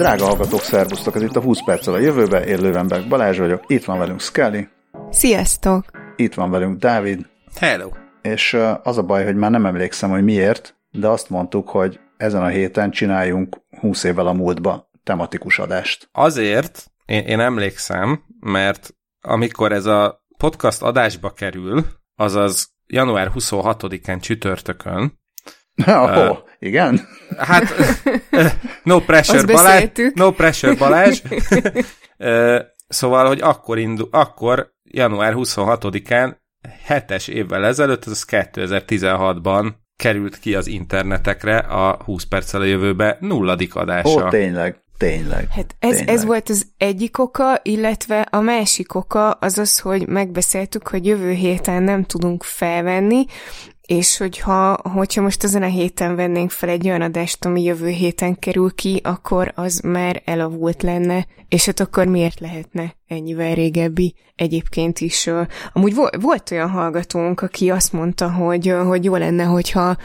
Drága hallgatók, szervusztok! Ez itt a 20 perccel a jövőbe, én Lővenberg Balázs vagyok, itt van velünk Skelly. Sziasztok! Itt van velünk Dávid. Hello! És az a baj, hogy már nem emlékszem, hogy miért, de azt mondtuk, hogy ezen a héten csináljunk 20 évvel a múltba tematikus adást. Azért, én, én emlékszem, mert amikor ez a podcast adásba kerül, azaz január 26-án csütörtökön, Oh, uh, igen? Hát, no pressure Balázs, no pressure Balázs. szóval, hogy akkor, indul, akkor január 26-án, hetes évvel ezelőtt, az 2016-ban került ki az internetekre a 20 perccel a jövőbe nulladik adása. Ó, tényleg. Tényleg. Hát ez, tényleg. ez volt az egyik oka, illetve a másik oka az az, hogy megbeszéltük, hogy jövő héten nem tudunk felvenni, és hogyha, hogyha most ezen a héten vennénk fel egy olyan adást, ami jövő héten kerül ki, akkor az már elavult lenne, és hát akkor miért lehetne ennyivel régebbi egyébként is. Amúgy volt olyan hallgatónk, aki azt mondta, hogy, hogy jó lenne, hogyha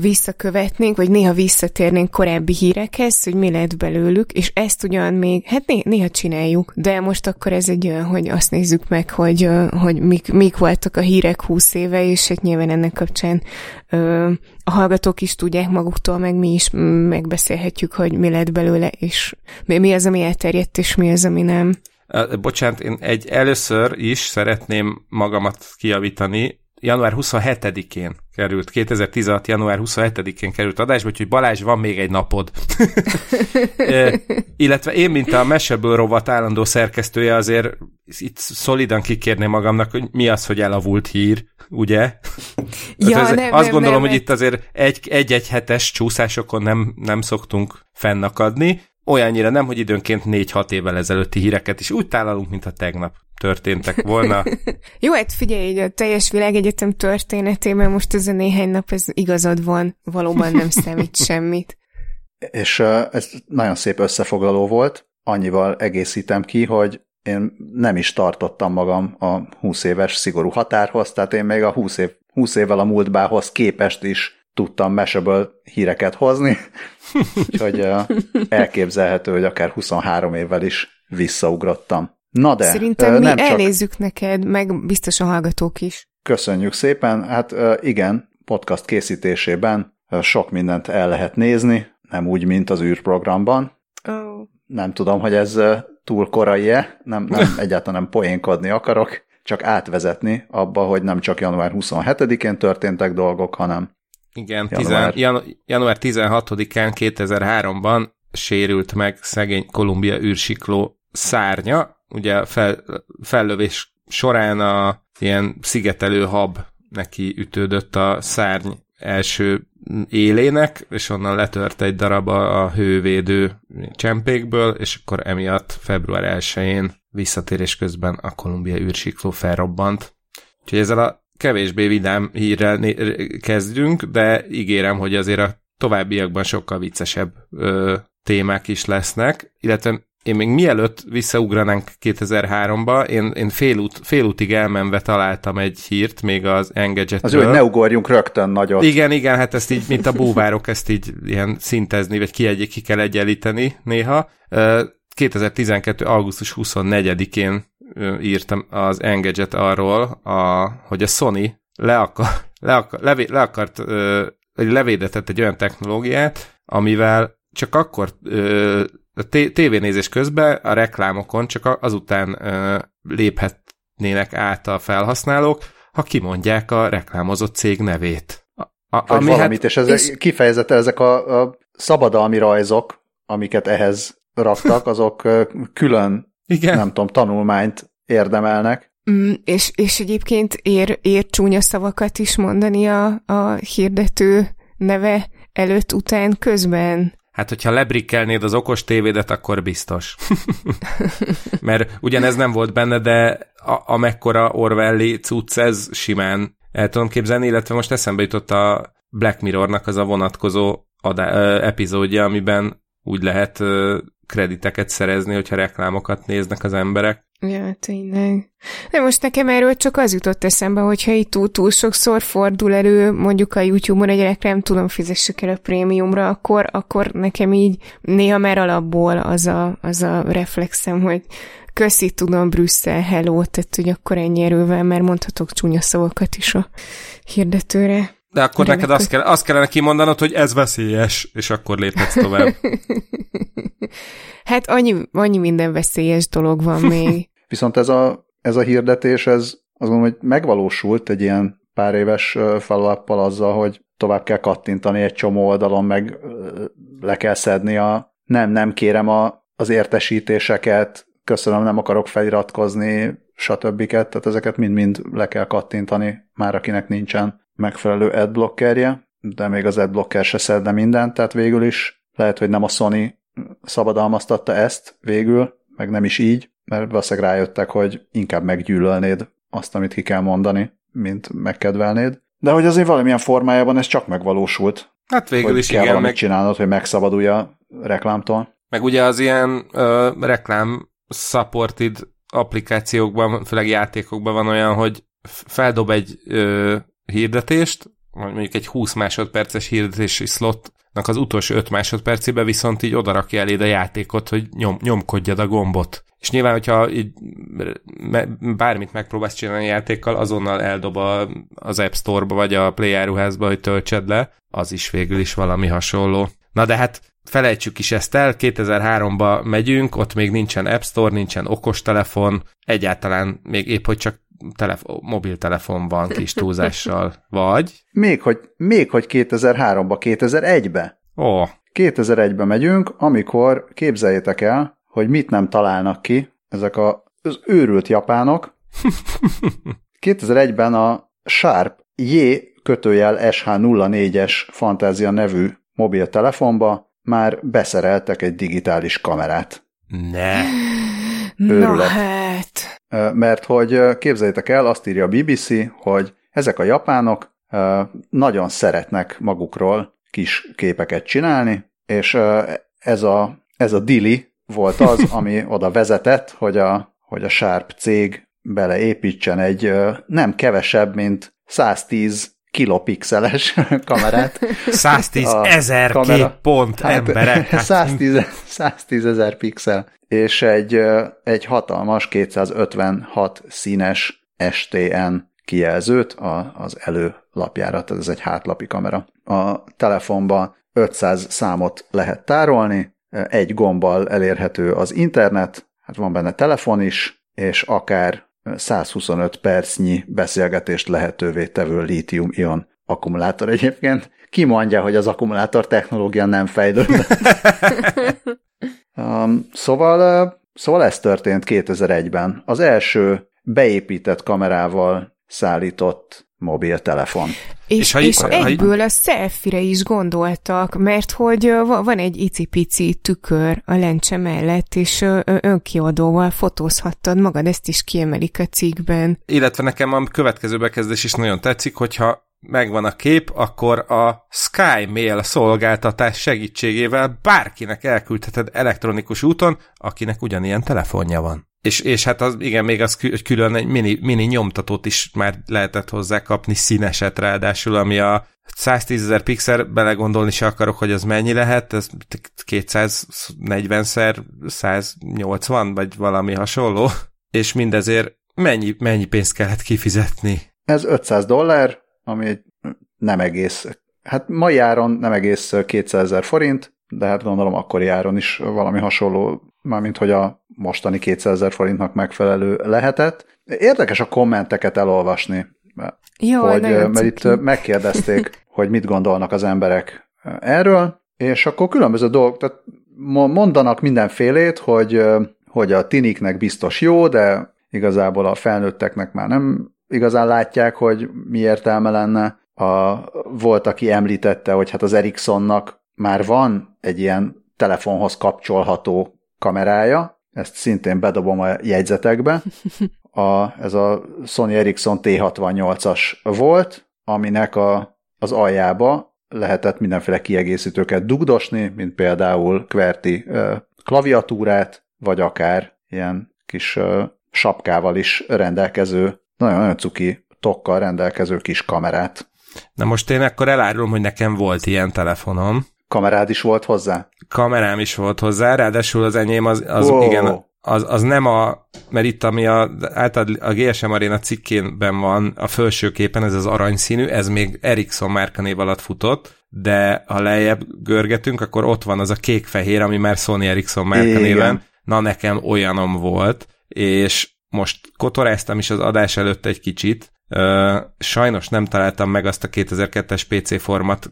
visszakövetnénk, vagy néha visszatérnénk korábbi hírekhez, hogy mi lett belőlük, és ezt ugyan még, hát né- néha csináljuk, de most akkor ez egy olyan, hogy azt nézzük meg, hogy, hogy mik, mik voltak a hírek húsz éve, és hát nyilván ennek kapcsán ö, a hallgatók is tudják maguktól, meg mi is megbeszélhetjük, hogy mi lett belőle, és mi az, ami elterjedt, és mi az, ami nem. Bocsánat, én egy először is szeretném magamat kiavítani, január 27-én került, 2016. január 27-én került adásba, úgyhogy Balázs, van még egy napod. e, illetve én, mint a Meseből rovat állandó szerkesztője, azért itt szolidan kikérném magamnak, hogy mi az, hogy elavult hír, ugye? Ja, ez, nem, azt nem, gondolom, nem, hogy itt azért egy-egy hetes csúszásokon nem, nem szoktunk fennakadni, olyannyira nem, hogy időnként 4-6 évvel ezelőtti híreket is úgy tálalunk, mint a tegnap történtek volna. Jó, hát figyelj, a teljes világegyetem történetében most ez a néhány nap, ez igazad van, valóban nem számít semmit. És uh, ez nagyon szép összefoglaló volt, annyival egészítem ki, hogy én nem is tartottam magam a 20 éves szigorú határhoz, tehát én még a 20, év, 20 évvel a múltbához képest is tudtam meseből híreket hozni, úgyhogy uh, elképzelhető, hogy akár 23 évvel is visszaugrottam. Na de, Szerintem mi nem elnézzük csak... neked, meg biztos a hallgatók is. Köszönjük szépen. Hát igen, podcast készítésében sok mindent el lehet nézni, nem úgy, mint az űrprogramban. Oh. Nem tudom, hogy ez túl korai-e, nem, nem, egyáltalán nem poénkodni akarok, csak átvezetni abba, hogy nem csak január 27-én történtek dolgok, hanem igen, január, 10, janu, január 16-án 2003-ban sérült meg szegény Kolumbia űrsikló szárnya, ugye fel, fellövés során a ilyen szigetelő hab neki ütődött a szárny első élének, és onnan letört egy darab a hővédő csempékből, és akkor emiatt február 1-én visszatérés közben a Kolumbia űrsikló felrobbant. Úgyhogy ezzel a kevésbé vidám hírrel kezdünk, de ígérem, hogy azért a továbbiakban sokkal viccesebb ö, témák is lesznek, illetve én még mielőtt visszaugranánk 2003-ba, én, én félút, félútig elmenve találtam egy hírt, még az engadget Az ő, hogy ne ugorjunk rögtön nagyot. Igen, igen, hát ezt így, mint a búvárok, ezt így ilyen szintezni, vagy ki, ki kell egyenlíteni néha. 2012. augusztus 24-én írtam az Engadget arról, a, hogy a Sony le, akar, le, akar, levé, le akart, levédetett egy olyan technológiát, amivel csak akkor a tévénézés közben a reklámokon csak azután ö, léphetnének át a felhasználók, ha kimondják a reklámozott cég nevét. A, a, ami valamit, hát, és, ez és kifejezetten ezek a, a szabadalmi rajzok, amiket ehhez raktak, azok külön, Igen. nem tudom, tanulmányt érdemelnek. Mm, és, és egyébként ér, ér csúnya szavakat is mondani a, a hirdető neve előtt, után, közben. Hát, hogyha lebrikkelnéd az okos tévédet, akkor biztos. Mert ugyanez nem volt benne, de a, amekkora Orwelli cucc, ez simán el tudom képzelni, illetve most eszembe jutott a Black Mirrornak az a vonatkozó adá- ö, epizódja, amiben úgy lehet ö, krediteket szerezni, hogyha reklámokat néznek az emberek. Ja, tényleg. De most nekem erről csak az jutott eszembe, hogyha itt túl, túl sokszor fordul elő, mondjuk a YouTube-on egy reklám, tudom, fizessük el a prémiumra, akkor, akkor nekem így néha már alapból az a, az a reflexem, hogy köszi, tudom, Brüsszel, hello, tehát hogy akkor ennyi erővel, mert mondhatok csúnya szavakat is a hirdetőre. De akkor De neked azt, kell, azt kellene kimondanod, hogy ez veszélyes, és akkor léphetsz tovább. hát annyi, annyi minden veszélyes dolog van még. Viszont ez a, ez a hirdetés, ez azt gondolom, hogy megvalósult egy ilyen pár éves felalappal azzal, hogy tovább kell kattintani egy csomó oldalon, meg le kell szedni a nem, nem kérem a, az értesítéseket, köszönöm, nem akarok feliratkozni, stb. Tehát ezeket mind-mind le kell kattintani, már akinek nincsen megfelelő adblockerje, de még az adblocker se szedne mindent, tehát végül is lehet, hogy nem a Sony szabadalmaztatta ezt végül, meg nem is így, mert valószínűleg rájöttek, hogy inkább meggyűlölnéd azt, amit ki kell mondani, mint megkedvelnéd. De hogy azért valamilyen formájában ez csak megvalósult. Hát végül is kell igen. Meg... csinálnod, hogy megszabadulj a reklámtól. Meg ugye az ilyen ö, reklám supported applikációkban, főleg játékokban van olyan, hogy feldob egy ö, hirdetést, mondjuk egy 20 másodperces hirdetési slotnak az utolsó 5 másodpercében viszont így odarakja eléd a játékot, hogy nyom, nyomkodjad a gombot. És nyilván, hogyha így bármit megpróbálsz csinálni a játékkal, azonnal eldob a, az App Store-ba vagy a Play áruházba, hogy töltsed le, az is végül is valami hasonló. Na de hát felejtsük is ezt el, 2003-ba megyünk, ott még nincsen App Store, nincsen okostelefon, egyáltalán még épp, hogy csak telefon, mobiltelefon van kis túlzással, vagy? Még hogy, még hogy 2003-ba, 2001-be. Ó. 2001-be megyünk, amikor képzeljétek el, hogy mit nem találnak ki ezek a, az őrült japánok. 2001-ben a Sharp J kötőjel SH04-es Fantázia nevű mobiltelefonba már beszereltek egy digitális kamerát. Ne! Őrület. Na hát. Mert hogy képzeljétek el, azt írja a BBC, hogy ezek a japánok nagyon szeretnek magukról kis képeket csinálni, és ez a, ez a dili volt az, ami oda vezetett, hogy a, hogy a Sharp cég beleépítsen egy nem kevesebb, mint 110 kilopixeles kamerát. 110 ezer pont hát, emberek. Hát. 110, 110 ezer pixel, és egy, egy hatalmas 256 színes STN kijelzőt az előlapjára, tehát ez egy hátlapi kamera. A telefonban 500 számot lehet tárolni, egy gombbal elérhető az internet, hát van benne telefon is, és akár 125 percnyi beszélgetést lehetővé tevő lítium-ion akkumulátor egyébként. Ki mondja, hogy az akkumulátor technológia nem fejlődött? um, szóval, szóval ez történt 2001-ben. Az első beépített kamerával szállított mobiltelefon. És, és, ha, és ha, egyből a selfie is gondoltak, mert hogy van egy icipici tükör a lencse mellett, és önkiadóval fotózhattad magad, ezt is kiemelik a cikkben. Illetve nekem a következő bekezdés is nagyon tetszik, hogyha megvan a kép, akkor a Sky Mail szolgáltatás segítségével bárkinek elküldheted elektronikus úton, akinek ugyanilyen telefonja van. És, és hát az, igen, még az külön egy mini, mini nyomtatót is már lehetett hozzá kapni, színeset ráadásul, ami a 110 ezer pixel, belegondolni se akarok, hogy az mennyi lehet, ez 240-szer 180, vagy valami hasonló, és mindezért mennyi, mennyi pénzt kellett kifizetni? Ez 500 dollár, ami nem egész, hát mai áron nem egész 200 ezer forint, de hát gondolom akkori áron is valami hasonló, mármint hogy a mostani 200 ezer forintnak megfelelő lehetett. Érdekes a kommenteket elolvasni, Jó, hogy, mert itt megkérdezték, hogy mit gondolnak az emberek erről, és akkor különböző dolgok, tehát mondanak mindenfélét, hogy, hogy a tiniknek biztos jó, de igazából a felnőtteknek már nem igazán látják, hogy mi értelme lenne. A, volt, aki említette, hogy hát az Ericssonnak már van egy ilyen telefonhoz kapcsolható kamerája, ezt szintén bedobom a jegyzetekbe. A, ez a Sony Ericsson T68-as volt, aminek a, az aljába lehetett mindenféle kiegészítőket dugdosni, mint például QWERTY klaviatúrát, vagy akár ilyen kis sapkával is rendelkező, nagyon-nagyon cuki tokkal rendelkező kis kamerát. Na most én akkor elárulom, hogy nekem volt ilyen telefonom. Kamerád is volt hozzá? Kamerám is volt hozzá, ráadásul az enyém az, az wow. igen, az, az nem a, mert itt ami a, általad a GSM Arena cikkében van a felső képen, ez az aranyszínű, ez még Ericsson márkanév alatt futott, de ha lejjebb görgetünk, akkor ott van az a kék-fehér, ami már Sony Ericsson márkanéven. Na, nekem olyanom volt, és most kotoráztam is az adás előtt egy kicsit, sajnos nem találtam meg azt a 2002-es PC format,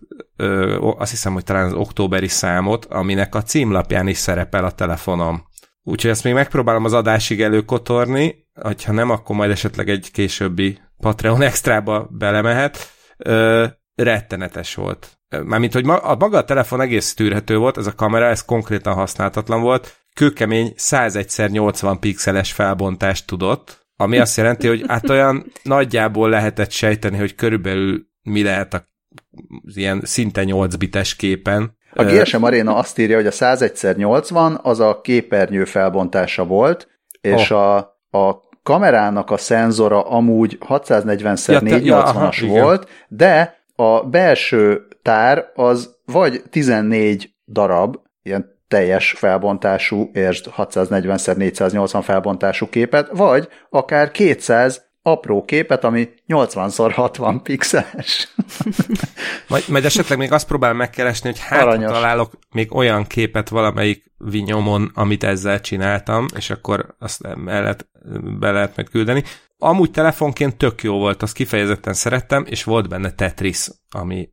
azt hiszem, hogy talán az októberi számot, aminek a címlapján is szerepel a telefonom. Úgyhogy ezt még megpróbálom az adásig előkotorni, ha nem, akkor majd esetleg egy későbbi Patreon extrába belemehet. Uh, rettenetes volt. Mármint, hogy ma, a maga a telefon egész tűrhető volt, ez a kamera, ez konkrétan használhatatlan volt, kőkemény 101x80 pixeles felbontást tudott, ami azt jelenti, hogy hát olyan nagyjából lehetett sejteni, hogy körülbelül mi lehet a, ilyen szinte 8 bites képen. A GSM Arena azt írja, hogy a 101x80 az a képernyő felbontása volt, és oh. a, a kamerának a szenzora amúgy 640x480-as ja, ja, volt, igen. de a belső tár az vagy 14 darab, ilyen teljes felbontású, és 640x480 felbontású képet, vagy akár 200 apró képet, ami 80x60 pixeles. majd, majd esetleg még azt próbálom megkeresni, hogy hát Aranyos. találok még olyan képet valamelyik vinyomon, amit ezzel csináltam, és akkor azt el lehet, be lehet majd küldeni. Amúgy telefonként tök jó volt, azt kifejezetten szerettem, és volt benne Tetris, ami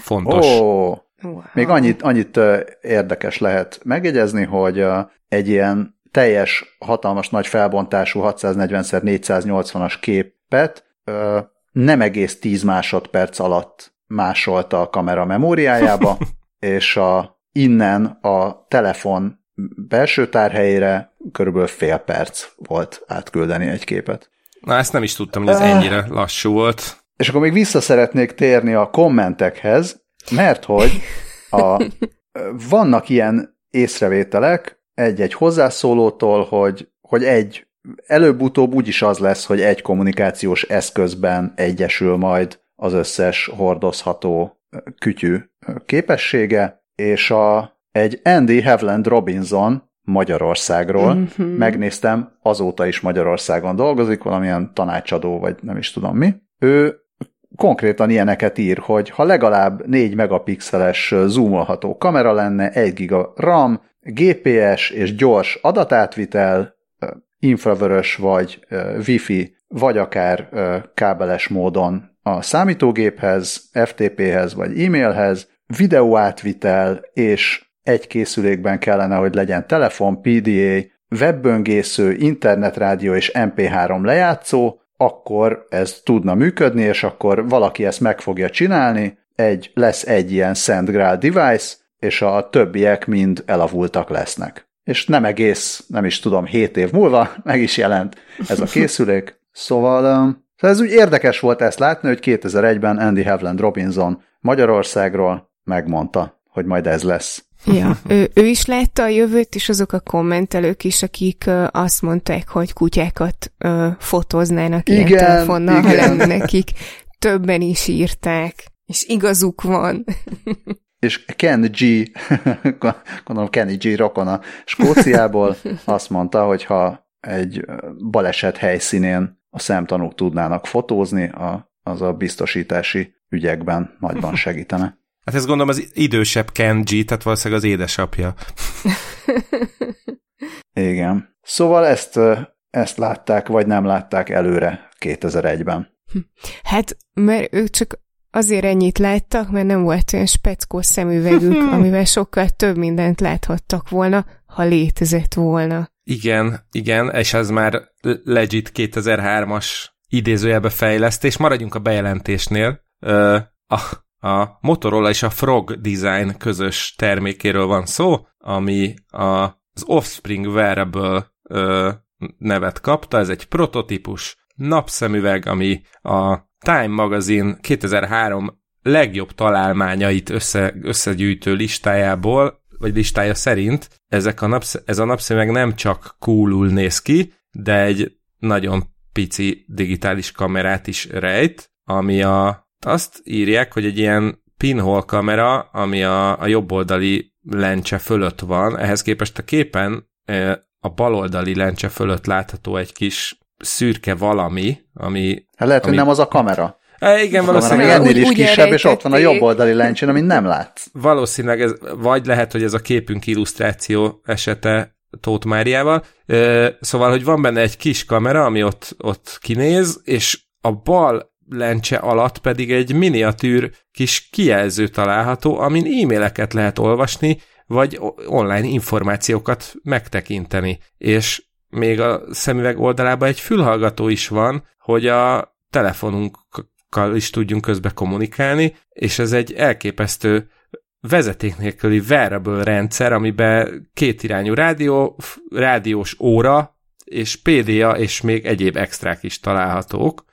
fontos. Oh. Wow. Még annyit, annyit érdekes lehet megjegyezni, hogy egy ilyen teljes, hatalmas nagy felbontású 640x480-as képet nem egész 10 másodperc alatt másolta a kamera memóriájába, és a, innen a telefon belső tárhelyére körülbelül fél perc volt átküldeni egy képet. Na, ezt nem is tudtam, hogy ez ennyire lassú volt. És akkor még vissza szeretnék térni a kommentekhez, mert hogy a, vannak ilyen észrevételek egy-egy hozzászólótól, hogy, hogy egy előbb-utóbb úgyis az lesz, hogy egy kommunikációs eszközben egyesül majd az összes hordozható kütyű képessége, és a, egy Andy Havland Robinson Magyarországról. Mm-hmm. Megnéztem, azóta is Magyarországon dolgozik, valamilyen tanácsadó, vagy nem is tudom mi. Ő konkrétan ilyeneket ír, hogy ha legalább 4 megapixeles zoomolható kamera lenne, 1 giga RAM, GPS és gyors adatátvitel, infravörös vagy wifi, vagy akár kábeles módon a számítógéphez, FTP-hez vagy e-mailhez, videóátvitel és egy készülékben kellene, hogy legyen telefon, PDA, webböngésző, internetrádió és MP3 lejátszó, akkor ez tudna működni, és akkor valaki ezt meg fogja csinálni, egy, lesz egy ilyen Szent Graal device, és a többiek mind elavultak lesznek. És nem egész, nem is tudom, 7 év múlva meg is jelent ez a készülék. Szóval szóval ez úgy érdekes volt ezt látni, hogy 2001-ben Andy Havland Robinson Magyarországról megmondta, hogy majd ez lesz. Ja, ő, ő is látta a jövőt, és azok a kommentelők is, akik uh, azt mondták, hogy kutyákat uh, fotóznának igen, ilyen telefonnal, igen. ha lenne nekik. Többen is írták, és igazuk van. és Ken G, gondolom Kenny G rokona Skóciából azt mondta, hogy ha egy baleset helyszínén a szemtanúk tudnának fotózni, a, az a biztosítási ügyekben nagyban segítene. Hát ezt gondolom az idősebb Ken G, tehát valószínűleg az édesapja. Igen. Szóval ezt, ezt látták, vagy nem látták előre 2001-ben. Hát, mert ők csak azért ennyit láttak, mert nem volt olyan speckó szemüvegük, amivel sokkal több mindent láthattak volna, ha létezett volna. Igen, igen, és ez már legit 2003-as idézőjelbe fejlesztés. Maradjunk a bejelentésnél. Ö, a, a Motorola és a Frog Design közös termékéről van szó, ami a, az Offspring Wearable ö, nevet kapta. Ez egy prototípus napszemüveg, ami a Time Magazine 2003 legjobb találmányait össze, összegyűjtő listájából, vagy listája szerint ezek a napsz, ez a napszemüveg nem csak coolul néz ki, de egy nagyon pici digitális kamerát is rejt, ami a, azt írják, hogy egy ilyen pinhole kamera, ami a, a jobboldali lencse fölött van, ehhez képest a képen a baloldali lencse fölött látható egy kis szürke valami, ami... Hát lehet, ami... hogy nem az a kamera. E, igen, valószínűleg. Ennél is úgy kisebb, és ott van a jobb oldali lencsén, amit nem látsz. Valószínűleg, ez, vagy lehet, hogy ez a képünk illusztráció esete Tóth Máriával. Szóval, hogy van benne egy kis kamera, ami ott, ott kinéz, és a bal lencse alatt pedig egy miniatűr kis kijelző található, amin e-maileket lehet olvasni, vagy online információkat megtekinteni. És még a szemüveg oldalában egy fülhallgató is van, hogy a telefonunkkal is tudjunk közbe kommunikálni, és ez egy elképesztő vezeték nélküli wearable rendszer, amiben kétirányú rádió, rádiós óra, és PDA és még egyéb extrák is találhatók.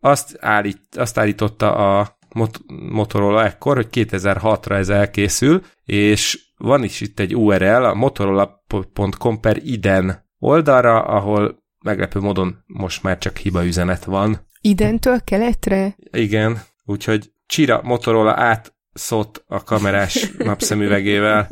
Azt, állít, azt állította a Motorola ekkor, hogy 2006-ra ez elkészül, és van is itt egy URL, a motorola.com per iden oldalra, ahol meglepő módon most már csak hiba üzenet van. Identől keletre? Igen, úgyhogy Csira Motorola át szót a kamerás napszemüvegével.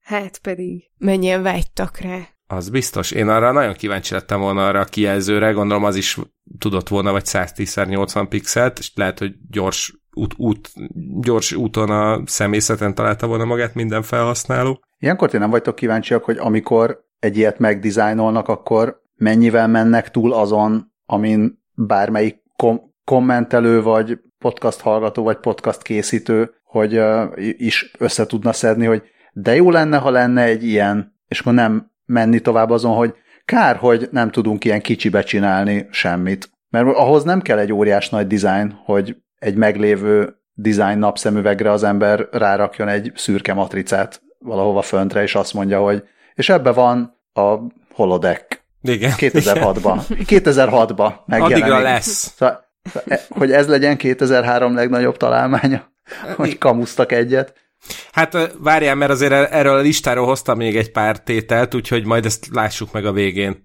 Hát pedig, mennyien vágytak rá. Az biztos. Én arra nagyon kíváncsi lettem volna arra a kijelzőre, gondolom az is tudott volna, vagy 110x80 pixelt, és lehet, hogy gyors út, út, gyors úton a személyzeten találta volna magát minden felhasználó. Ilyenkor ti nem vagytok kíváncsiak, hogy amikor egy ilyet megdizájnolnak, akkor mennyivel mennek túl azon, amin bármelyik kom- kommentelő, vagy podcast hallgató, vagy podcast készítő, hogy uh, is össze tudna szedni, hogy de jó lenne, ha lenne egy ilyen, és akkor nem menni tovább azon, hogy kár, hogy nem tudunk ilyen kicsibe csinálni semmit. Mert ahhoz nem kell egy óriás nagy design, hogy egy meglévő design napszemüvegre az ember rárakjon egy szürke matricát valahova föntre, és azt mondja, hogy és ebbe van a holodeck. Igen. 2006-ban. 2006-ban megjelenik. Addigra lesz. Szóval, e, hogy ez legyen 2003 legnagyobb találmánya, hogy kamusztak egyet. Hát várjál, mert azért erről a listáról hoztam még egy pár tételt, úgyhogy majd ezt lássuk meg a végén.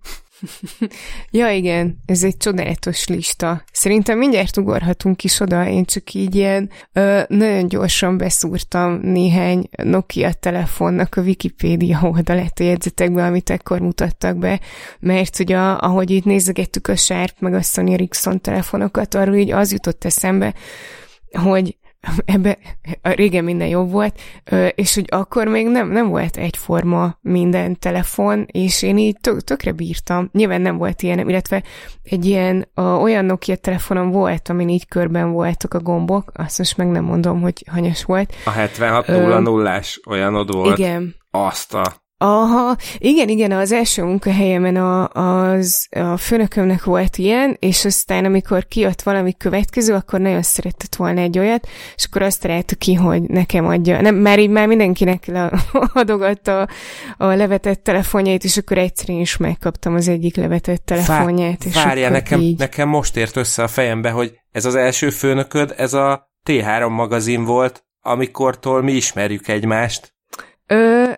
ja, igen, ez egy csodálatos lista. Szerintem mindjárt ugorhatunk is oda, én csak így ilyen ö, nagyon gyorsan beszúrtam néhány Nokia telefonnak a Wikipédia oldalát a jegyzetekbe, amit ekkor mutattak be, mert ugye ahogy itt nézegettük a Sharp meg a Sony Ericsson telefonokat, arról így az jutott eszembe, hogy ebbe a régen minden jobb volt, és hogy akkor még nem, nem volt egyforma minden telefon, és én így tök, tökre bírtam. Nyilván nem volt ilyen, illetve egy ilyen a, olyan Nokia telefonom volt, amin így körben voltak a gombok, azt most meg nem mondom, hogy hanyas volt. A 76 0 0 olyanod volt. Igen. Azt a Aha, igen, igen, az első munkahelyemen a, az, a főnökömnek volt ilyen, és aztán amikor kijött valami következő, akkor nagyon szeretett volna egy olyat, és akkor azt találtuk ki, hogy nekem adja. Nem, már így már mindenkinek adogatta a, levetett telefonjait, és akkor egyszerűen is megkaptam az egyik levetett telefonját. És Várja, nekem, így... nekem most ért össze a fejembe, hogy ez az első főnököd, ez a T3 magazin volt, amikortól mi ismerjük egymást. Ö,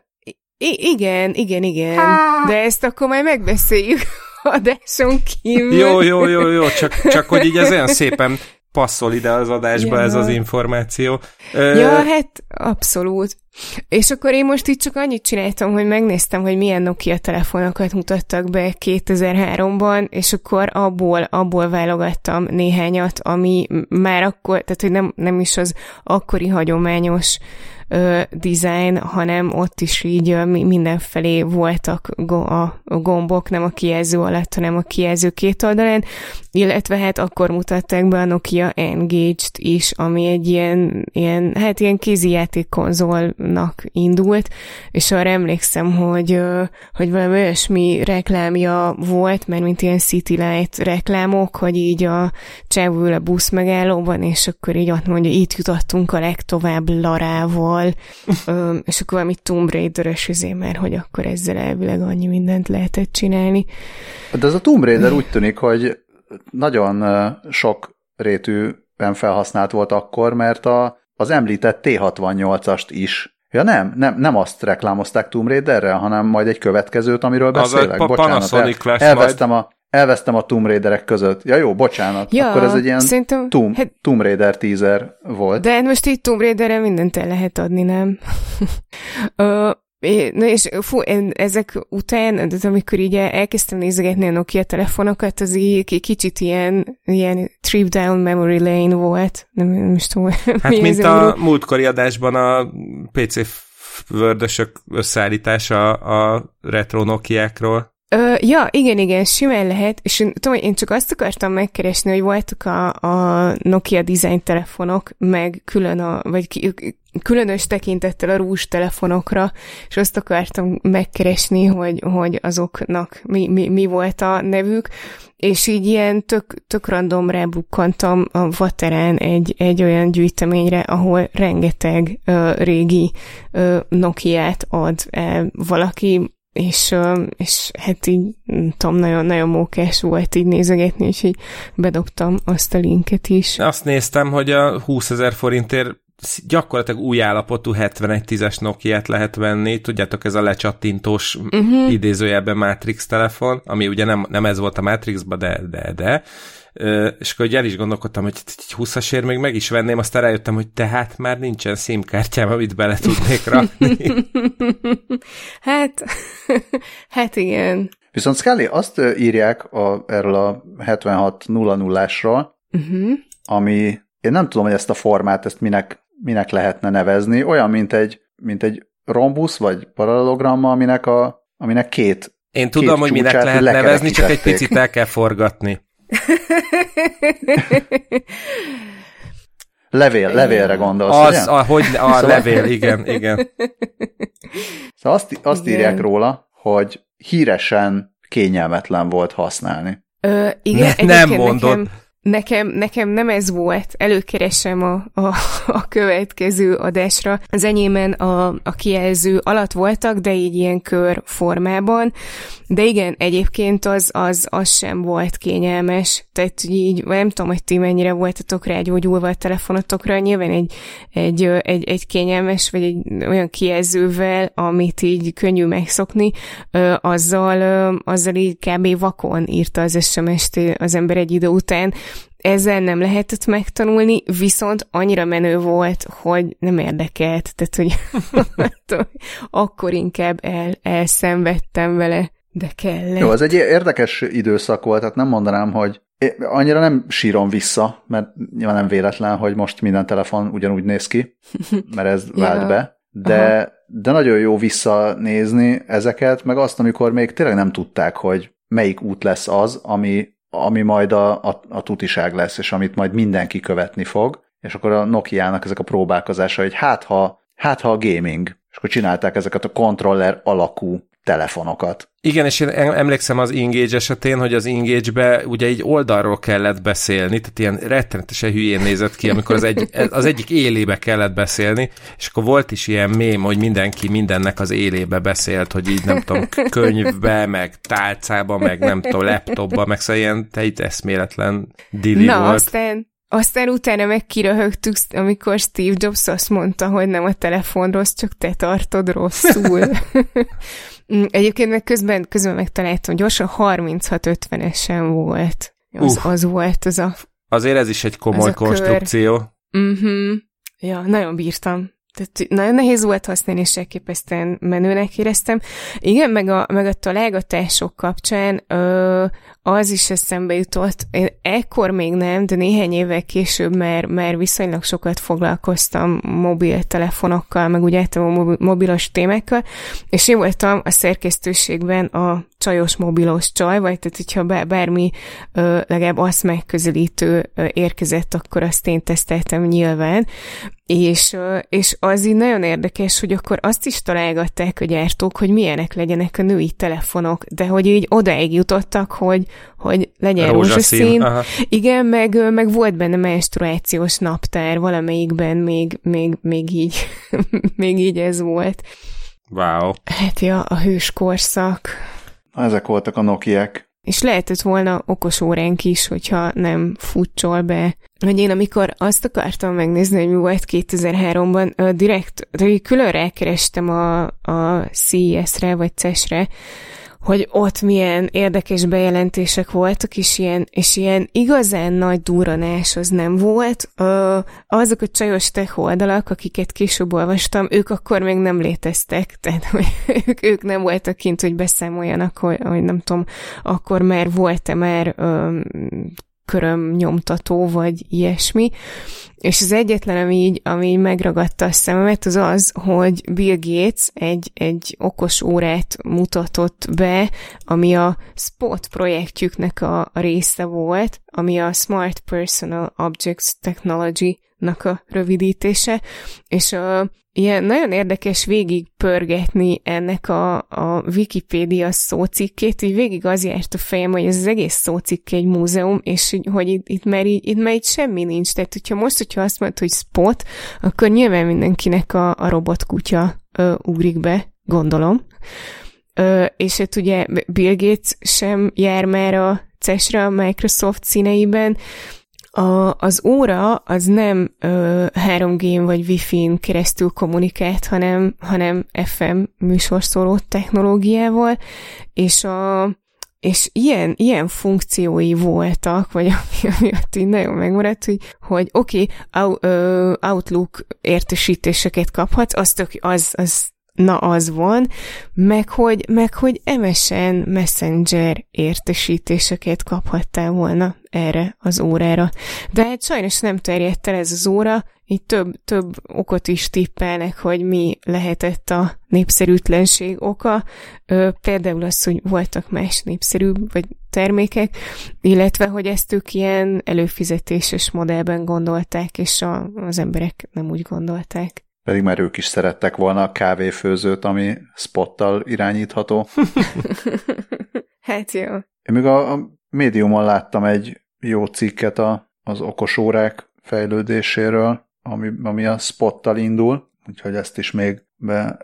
I- igen, igen, igen. Há. De ezt akkor majd megbeszéljük adáson kívül. Jó, jó, jó, jó, csak, csak hogy így ez olyan szépen passzol ide az adásba ja. ez az információ. Ja, hát abszolút. És akkor én most itt csak annyit csináltam, hogy megnéztem, hogy milyen Nokia telefonokat mutattak be 2003-ban, és akkor abból, abból válogattam néhányat, ami már akkor, tehát hogy nem, nem is az akkori hagyományos ö, design, hanem ott is így ö, mindenfelé voltak go- a gombok, nem a kijelző alatt, hanem a kijelző két oldalán, illetve hát akkor mutatták be a Nokia Engaged is, ami egy ilyen, ilyen hát ilyen kézijáték konzolnak indult, és arra emlékszem, hogy, ö, hogy valami olyasmi reklámja volt, mert mint ilyen City Light reklámok, hogy így a csávül a busz megállóban, és akkor így ott mondja, itt jutottunk a legtovább Larával, Ö, és akkor valami Tomb Raider-ös izé, mert hogy akkor ezzel elvileg annyi mindent lehetett csinálni. De ez a Tomb Raider úgy tűnik, hogy nagyon sok rétűben felhasznált volt akkor, mert a, az említett T68-ast is Ja nem, nem, nem azt reklámozták Tomb Raiderre, hanem majd egy következőt, amiről beszélek. Az a Bocsánat, el, elvesztem, a, elvesztem a Tomb Raiderek között. Ja jó, bocsánat. Ja, Akkor ez egy ilyen szerintem, Tomb, hát, Tomb Raider teaser volt. De most így Tomb Raiderre mindent el lehet adni, nem? Ö, Na és fú, én ezek után, de amikor így elkezdtem nézegetni a Nokia telefonokat, az így kicsit ilyen, ilyen trip down memory lane volt. Nem, nem is tudom, Hát mi mint a múltkori adásban a PC vördösök összeállítása a retro Nokiákról. Ö, ja, igen, igen, simán lehet, és én, tudom, én csak azt akartam megkeresni, hogy voltak a, a Nokia design telefonok, meg külön a, vagy ki, különös tekintettel a rús telefonokra, és azt akartam megkeresni, hogy, hogy azoknak mi, mi, mi volt a nevük, és így ilyen tök, tök random bukkantam a Vaterán egy, egy olyan gyűjteményre, ahol rengeteg uh, régi uh, Nokia-t ad el valaki, és, és hát így, tudom, nagyon, nagyon mókás volt így nézegetni, és így bedobtam azt a linket is. Azt néztem, hogy a 20 ezer forintért gyakorlatilag új állapotú 7110-es Nokia-t lehet venni, tudjátok, ez a lecsattintós uh-huh. idézőjelben Matrix telefon, ami ugye nem, nem ez volt a Matrixba, de, de, de, és akkor el is gondolkodtam, hogy egy 20-asért még meg is venném, aztán rájöttem, hogy tehát már nincsen SIM-kártyám, amit bele tudnék rakni. hát, hát igen. Viszont Scully, azt írják a, erről a 7600-ásról, uh-huh. ami én nem tudom, hogy ezt a formát, ezt minek, minek lehetne nevezni, olyan, mint egy, mint egy rombusz, vagy paralelogramma, aminek, a, aminek két Én tudom, két hogy minek lehet nevezni, csak egy picit el kell forgatni. Levél, levélre gondolsz, Az, ugye? A, hogy, a szóval... levél, igen, igen. Szóval azt, azt igen. írják róla, hogy híresen kényelmetlen volt használni. Ö, igen, ne, nem mondod. Nekem, Nekem, nekem nem ez volt. Előkeresem a, a, a következő adásra. Az enyémen a, a kijelző alatt voltak, de így ilyen kör formában. De igen, egyébként az, az, az sem volt kényelmes. Tehát így, nem tudom, hogy ti mennyire voltatok rágyógyulva a telefonotokra. Nyilván egy, egy, egy, egy kényelmes, vagy egy olyan kijelzővel, amit így könnyű megszokni, azzal, azzal így kb. vakon írta az SMS-t az ember egy idő után, ezzel nem lehetett megtanulni, viszont annyira menő volt, hogy nem érdekelt, tehát hogy akkor inkább el, elszenvedtem vele, de kellett. Jó, ez egy érdekes időszak volt, tehát nem mondanám, hogy annyira nem sírom vissza, mert nyilván nem véletlen, hogy most minden telefon ugyanúgy néz ki, mert ez vált ja. be, de, de nagyon jó visszanézni ezeket, meg azt, amikor még tényleg nem tudták, hogy melyik út lesz az, ami ami majd a, a, a tutiság lesz, és amit majd mindenki követni fog, és akkor a Nokia-nak ezek a próbálkozása, hogy hát ha, hát ha a gaming, és akkor csinálták ezeket a kontroller alakú telefonokat. Igen, és én emlékszem az Engage esetén, hogy az Engage-be ugye egy oldalról kellett beszélni, tehát ilyen rettenetesen hülyén nézett ki, amikor az, egy, az egyik élébe kellett beszélni, és akkor volt is ilyen mém, hogy mindenki mindennek az élébe beszélt, hogy így nem tudom, könyvbe, meg tálcába, meg nem tudom, laptopba, meg szóval ilyen te itt eszméletlen dili Na, volt. aztán aztán utána meg kiröhögtük, amikor Steve Jobs azt mondta, hogy nem a telefon rossz, csak te tartod rosszul. Mm, egyébként meg közben, közben megtaláltam, gyorsan 36-50-esen volt. Az, uh, az volt az a... Azért ez is egy komoly konstrukció. Uh-huh. Ja, nagyon bírtam. Tehát nagyon nehéz volt használni, és elképesztően menőnek éreztem. Igen, meg a, meg a találgatások kapcsán ö, az is eszembe jutott. Én ekkor még nem, de néhány évvel később már, már viszonylag sokat foglalkoztam mobiltelefonokkal, meg úgy általában mobilos témákkal, és én voltam a szerkesztőségben a csajos mobilos csaj, vagy tehát hogyha bármi ö, legalább azt megközelítő ö, érkezett, akkor azt én teszteltem nyilván, és, és az így nagyon érdekes, hogy akkor azt is találgatták a gyártók, hogy milyenek legyenek a női telefonok, de hogy így odáig jutottak, hogy, hogy legyen rózsaszín. rózsaszín. Igen, meg, meg volt benne menstruációs naptár, valamelyikben még, még, még így, még így ez volt. Wow. Hát ja, a hős korszak. Ezek voltak a Nokiek. És lehetett volna okos óránk is, hogyha nem futcsol be. Hogy én amikor azt akartam megnézni, hogy mi volt 2003-ban, direkt, de külön rákerestem a, a CES-re, vagy CES-re, hogy ott milyen érdekes bejelentések voltak, és ilyen, és ilyen igazán nagy duranás az nem volt. Ö, azok a csajos tech oldalak, akiket később olvastam, ők akkor még nem léteztek, tehát hogy ők, ők nem voltak kint, hogy beszámoljanak, hogy, hogy nem tudom, akkor már volt-e már ö, körömnyomtató, vagy ilyesmi. És az egyetlen, ami így, ami így megragadta a szememet, az az, hogy Bill Gates egy, egy okos órát mutatott be, ami a Spot projektjüknek a, része volt, ami a Smart Personal Objects Technology-nak a rövidítése, és a, ilyen nagyon érdekes végig pörgetni ennek a, a Wikipédia szócikkét, így végig az járt a fejem, hogy ez az egész szócikk egy múzeum, és hogy itt, itt, már így, itt már így semmi nincs. Tehát, hogyha most, hogyha azt mondod, hogy spot, akkor nyilván mindenkinek a, a robotkutya ö, ugrik be, gondolom. Ö, és hát ugye Bill Gates sem jár már a CES-re a Microsoft színeiben, a, az óra az nem ö, 3G-n vagy Wi-Fi-n keresztül kommunikált, hanem, hanem FM műsorszóró technológiával, és a, és ilyen, ilyen funkciói voltak, vagy ami, amiatt így nagyon megmaradt, hogy, hogy oké, okay, Outlook értesítéseket kaphatsz, az, tök, az, az na az van, meg hogy, meg hogy MSN Messenger értesítéseket kaphattál volna erre az órára. De hát sajnos nem terjedt el ez az óra, így több, több okot is tippelnek, hogy mi lehetett a népszerűtlenség oka. Ö, például az, hogy voltak más népszerűbb vagy termékek, illetve, hogy ezt ők ilyen előfizetéses modellben gondolták, és a, az emberek nem úgy gondolták. Pedig már ők is szerettek volna a kávéfőzőt, ami spottal irányítható. hát jó. Én még a, a médiumon láttam egy jó cikket a, az okosórák fejlődéséről, ami, ami a spottal indul, úgyhogy ezt is még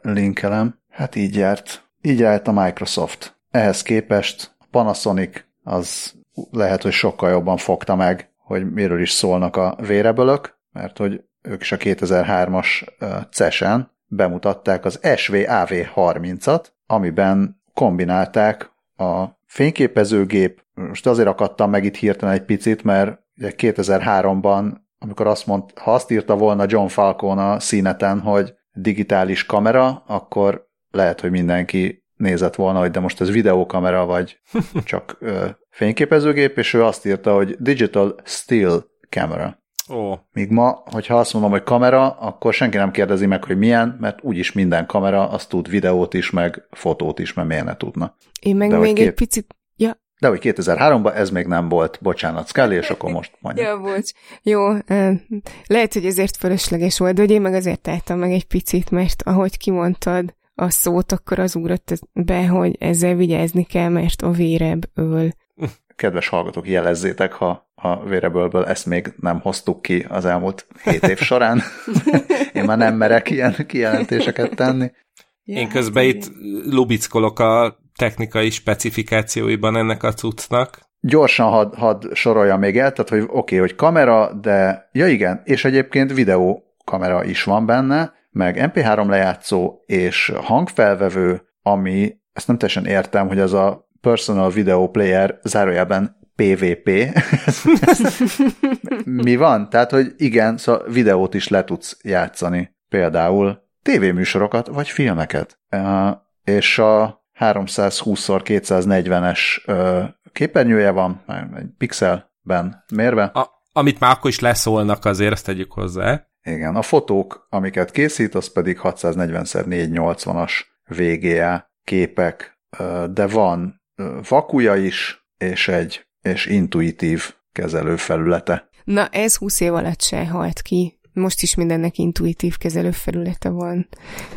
belinkelem. Hát így járt. Így járt a Microsoft. Ehhez képest a Panasonic az lehet, hogy sokkal jobban fogta meg, hogy miről is szólnak a vérebölök, mert hogy ők is a 2003-as CES-en bemutatták az SVAV30-at, amiben kombinálták a fényképezőgép, most azért akadtam meg itt hirtelen egy picit, mert 2003-ban, amikor azt mond, ha azt írta volna John Falcone a színeten, hogy digitális kamera, akkor lehet, hogy mindenki nézett volna, hogy de most ez videókamera, vagy csak ö, fényképezőgép, és ő azt írta, hogy digital still camera. Ó. Míg ma, hogyha azt mondom, hogy kamera, akkor senki nem kérdezi meg, hogy milyen, mert úgyis minden kamera az tud videót is, meg fotót is, mert miért ne tudna. Én meg De még két... egy picit... Ja. De hogy 2003-ban ez még nem volt, bocsánat, Scully, és akkor most mondja. Ja, bocs. Jó, lehet, hogy ezért fölösleges volt, de hogy én meg azért álltam meg egy picit, mert ahogy kimondtad a szót, akkor az ugrott be, hogy ezzel vigyázni kell, mert a vérebb öl kedves hallgatók, jelezzétek, ha a vérebölből ezt még nem hoztuk ki az elmúlt hét év során. Én már nem merek ilyen kijelentéseket tenni. Én közben itt lubickolok a technikai specifikációiban ennek a cuccnak. Gyorsan had, had sorolja még el, tehát hogy oké, okay, hogy kamera, de ja igen, és egyébként videó kamera is van benne, meg MP3 lejátszó és hangfelvevő, ami ezt nem teljesen értem, hogy az a Personal Video Player zárójelben PVP. Mi van? Tehát, hogy igen, szóval videót is le tudsz játszani. Például tévéműsorokat vagy filmeket. És a 320x240-es uh, képernyője van, egy pixelben mérve. A, amit már akkor is leszólnak azért, ezt tegyük hozzá. Igen, a fotók, amiket készít, az pedig 640x480-as VGA képek, de van vakuja is, és egy és intuitív kezelőfelülete. Na, ez 20 év alatt se halt ki. Most is mindennek intuitív kezelőfelülete van.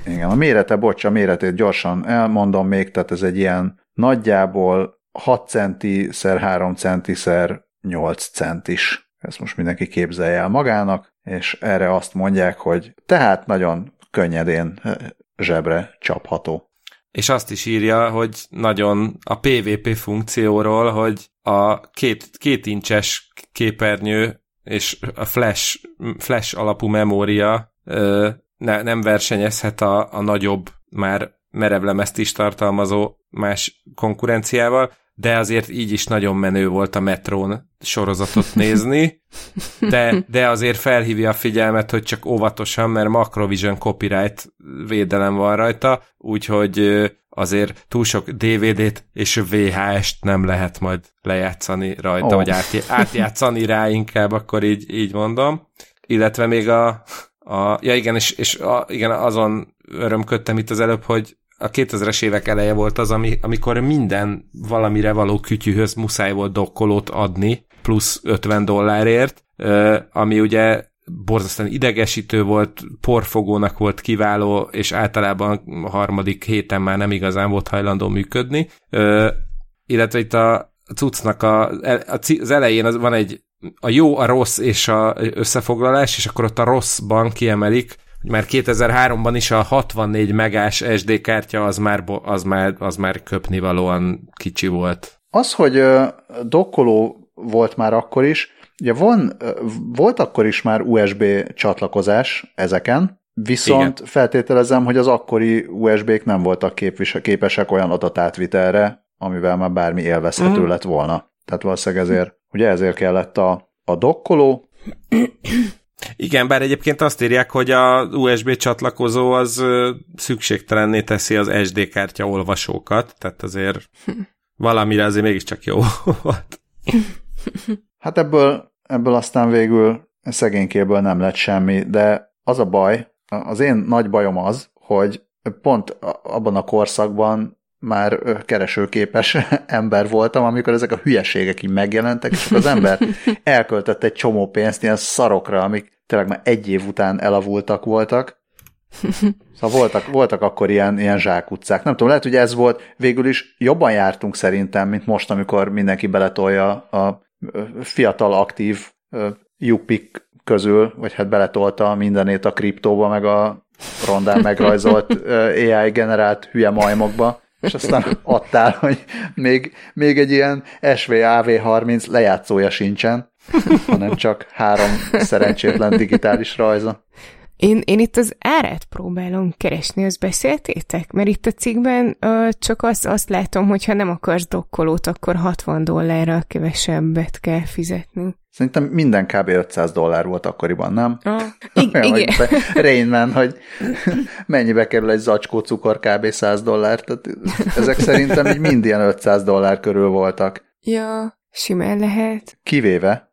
Igen, a mérete, bocs, a méretét gyorsan elmondom még, tehát ez egy ilyen nagyjából 6 centi szer 3 centi szer 8 centis. Ezt most mindenki képzelje el magának, és erre azt mondják, hogy tehát nagyon könnyedén zsebre csapható. És azt is írja, hogy nagyon a PvP funkcióról, hogy a két, két incses képernyő és a flash, flash alapú memória ö, ne, nem versenyezhet a, a nagyobb, már merevlemezt is tartalmazó más konkurenciával, de azért így is nagyon menő volt a Metrón sorozatot nézni, de, de azért felhívja a figyelmet, hogy csak óvatosan, mert Macrovision copyright védelem van rajta, úgyhogy azért túl sok DVD-t és VHS-t nem lehet majd lejátszani rajta, oh. vagy át, átjátszani rá inkább, akkor így, így mondom. Illetve még a, a ja igen, és, és a, igen, azon örömködtem itt az előbb, hogy a 2000-es évek eleje volt az, ami, amikor minden valamire való kütyűhöz muszáj volt dokkolót adni, plusz 50 dollárért, ami ugye borzasztóan idegesítő volt, porfogónak volt kiváló, és általában a harmadik héten már nem igazán volt hajlandó működni. Illetve itt a cuccnak a, az elején van egy a jó, a rossz és a összefoglalás, és akkor ott a rosszban kiemelik, mert 2003-ban is a 64 megás SD kártya az már, az már, az már köpnivalóan kicsi volt. Az, hogy dokkoló volt már akkor is, ugye van, volt akkor is már USB csatlakozás ezeken, viszont Igen. feltételezem, hogy az akkori USB-k nem voltak képvis- képesek olyan adatátvitelre, amivel már bármi élvezhető uh-huh. lett volna. Tehát valószínűleg ezért, ugye ezért kellett a, a dokkoló, igen, bár egyébként azt írják, hogy a USB csatlakozó az szükségtelenné teszi az SD kártya olvasókat, tehát azért valamire azért mégiscsak jó volt. Hát ebből, ebből aztán végül szegénykéből nem lett semmi, de az a baj, az én nagy bajom az, hogy pont abban a korszakban már keresőképes ember voltam, amikor ezek a hülyeségek így megjelentek, és az ember elköltött egy csomó pénzt ilyen szarokra, amik tényleg már egy év után elavultak voltak. Szóval voltak, voltak akkor ilyen, ilyen zsákutcák. Nem tudom, lehet, hogy ez volt, végül is jobban jártunk szerintem, mint most, amikor mindenki beletolja a fiatal, aktív jupik közül, vagy hát beletolta mindenét a kriptóba, meg a rondán megrajzolt AI generált hülye majmokba és aztán adtál, hogy még, még egy ilyen SVAV30 lejátszója sincsen, hanem csak három szerencsétlen digitális rajza. Én, én itt az árát próbálom keresni, azt beszéltétek? Mert itt a cikkben ö, csak azt, azt látom, hogy ha nem akarsz dokkolót, akkor 60 dollárral kevesebbet kell fizetni. Szerintem minden kb. 500 dollár volt akkoriban, nem? Ah, ig- igen. Man, hogy mennyibe kerül egy zacskó cukor kb. 100 dollár, tehát ezek szerintem így mind ilyen 500 dollár körül voltak. Ja, simán lehet. Kivéve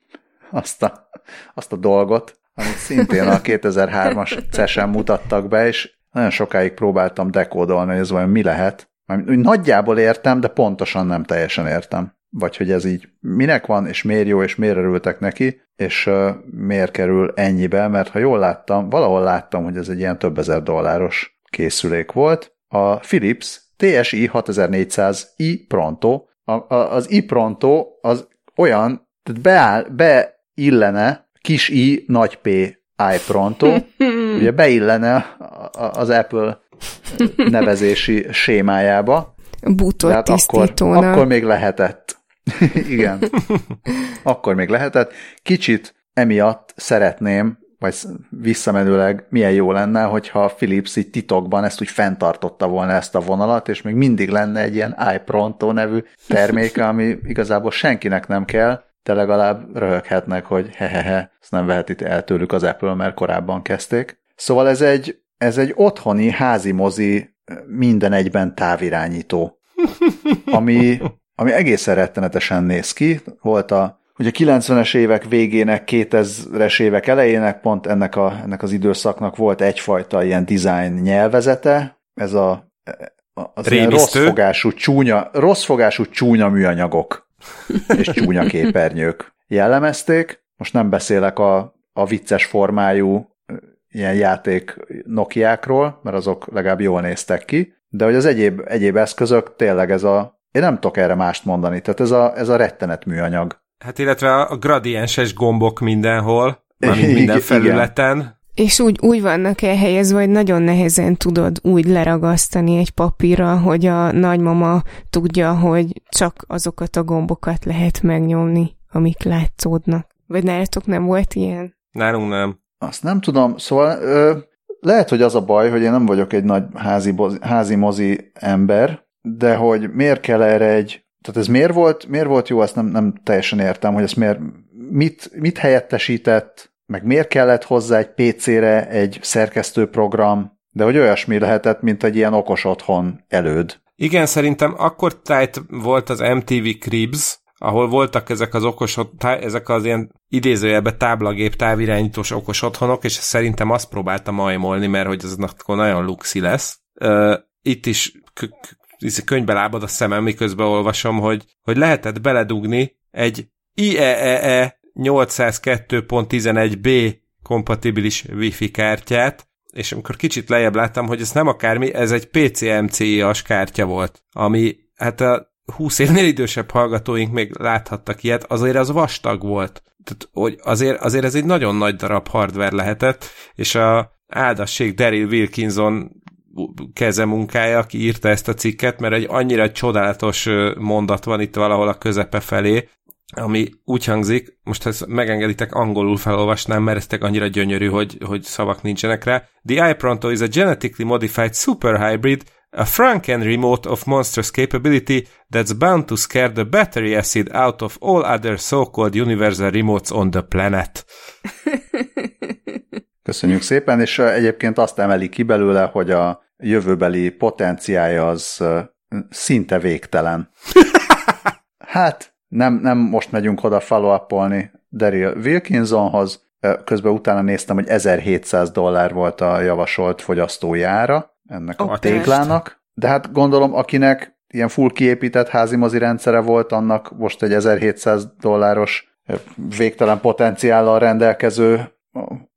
azt a, azt a dolgot, amit szintén a 2003-as CES-en mutattak be, és nagyon sokáig próbáltam dekódolni, hogy ez vajon mi lehet. Nagyjából értem, de pontosan nem teljesen értem. Vagy hogy ez így minek van, és miért jó, és miért örültek neki, és uh, miért kerül ennyibe, mert ha jól láttam, valahol láttam, hogy ez egy ilyen több ezer dolláros készülék volt. A Philips TSI 6400 i Pronto, a, a, az i Pronto az olyan, tehát beáll, beillene kis i, nagy P iPronto, ugye beillene az Apple nevezési sémájába. Bútor hát akkor, akkor még lehetett. Igen. akkor még lehetett. Kicsit emiatt szeretném, vagy visszamenőleg milyen jó lenne, hogyha Philips így titokban ezt úgy fenntartotta volna ezt a vonalat, és még mindig lenne egy ilyen iPronto nevű terméke, ami igazából senkinek nem kell, de legalább röhöghetnek, hogy hehehe, ezt nem veheti el tőlük az Apple, mert korábban kezdték. Szóval ez egy, ez egy otthoni házi mozi minden egyben távirányító, ami, ami egészen rettenetesen néz ki. Volt a Ugye 90-es évek végének, 2000-es évek elejének pont ennek, a, ennek az időszaknak volt egyfajta ilyen design nyelvezete, ez a az ilyen rosszfogású csúnya, rosszfogású csúnya műanyagok és csúnya képernyők jellemezték. Most nem beszélek a, a vicces formájú ilyen játék Nokiákról, mert azok legalább jól néztek ki, de hogy az egyéb, egyéb eszközök tényleg ez a, én nem tudok erre mást mondani, tehát ez a, ez a rettenet műanyag. Hát illetve a gradienses gombok mindenhol, minden felületen. Igen. És úgy, úgy vannak elhelyezve, hogy nagyon nehezen tudod úgy leragasztani egy papírra, hogy a nagymama tudja, hogy csak azokat a gombokat lehet megnyomni, amik látszódnak. Vagy nálatok nem volt ilyen? Nálunk nem. Azt nem tudom, szóval ö, lehet, hogy az a baj, hogy én nem vagyok egy nagy házi, házi mozi ember, de hogy miért kell erre egy, tehát ez miért volt, miért volt jó, azt nem, nem teljesen értem, hogy ez miért, mit, mit helyettesített, meg miért kellett hozzá egy PC-re egy szerkesztőprogram, de hogy olyasmi lehetett, mint egy ilyen okos otthon előd. Igen, szerintem akkor tájt volt az MTV Cribs, ahol voltak ezek az okos, ezek az ilyen idézőjelbe táblagép távirányítós okos otthonok, és szerintem azt próbáltam majmolni, mert hogy az akkor nagyon luxi lesz. Uh, itt is könyvbe lábad a szemem, miközben olvasom, hogy, hogy lehetett beledugni egy IEEE 802.11b kompatibilis wifi kártyát, és amikor kicsit lejjebb láttam, hogy ez nem akármi, ez egy PCMCI-as kártya volt, ami hát a 20 évnél idősebb hallgatóink még láthattak ilyet, azért az vastag volt. Tehát, hogy azért, azért ez egy nagyon nagy darab hardware lehetett, és a áldasség Daryl Wilkinson kezemunkája, aki írta ezt a cikket, mert egy annyira csodálatos mondat van itt valahol a közepe felé, ami úgy hangzik, most ha ezt megengeditek, angolul felolvasnám, mert ez annyira gyönyörű, hogy, hogy szavak nincsenek rá. The iPronto is a genetically modified super hybrid, a Franken remote of monstrous capability that's bound to scare the battery acid out of all other so-called universal remotes on the planet. Köszönjük szépen, és egyébként azt emeli ki belőle, hogy a jövőbeli potenciája az szinte végtelen. Hát, nem, nem most megyünk oda follow Daryl Wilkinsonhoz, közben utána néztem, hogy 1700 dollár volt a javasolt fogyasztójára ennek a, a téglának, de hát gondolom, akinek ilyen full kiépített házi rendszere volt, annak most egy 1700 dolláros végtelen potenciállal rendelkező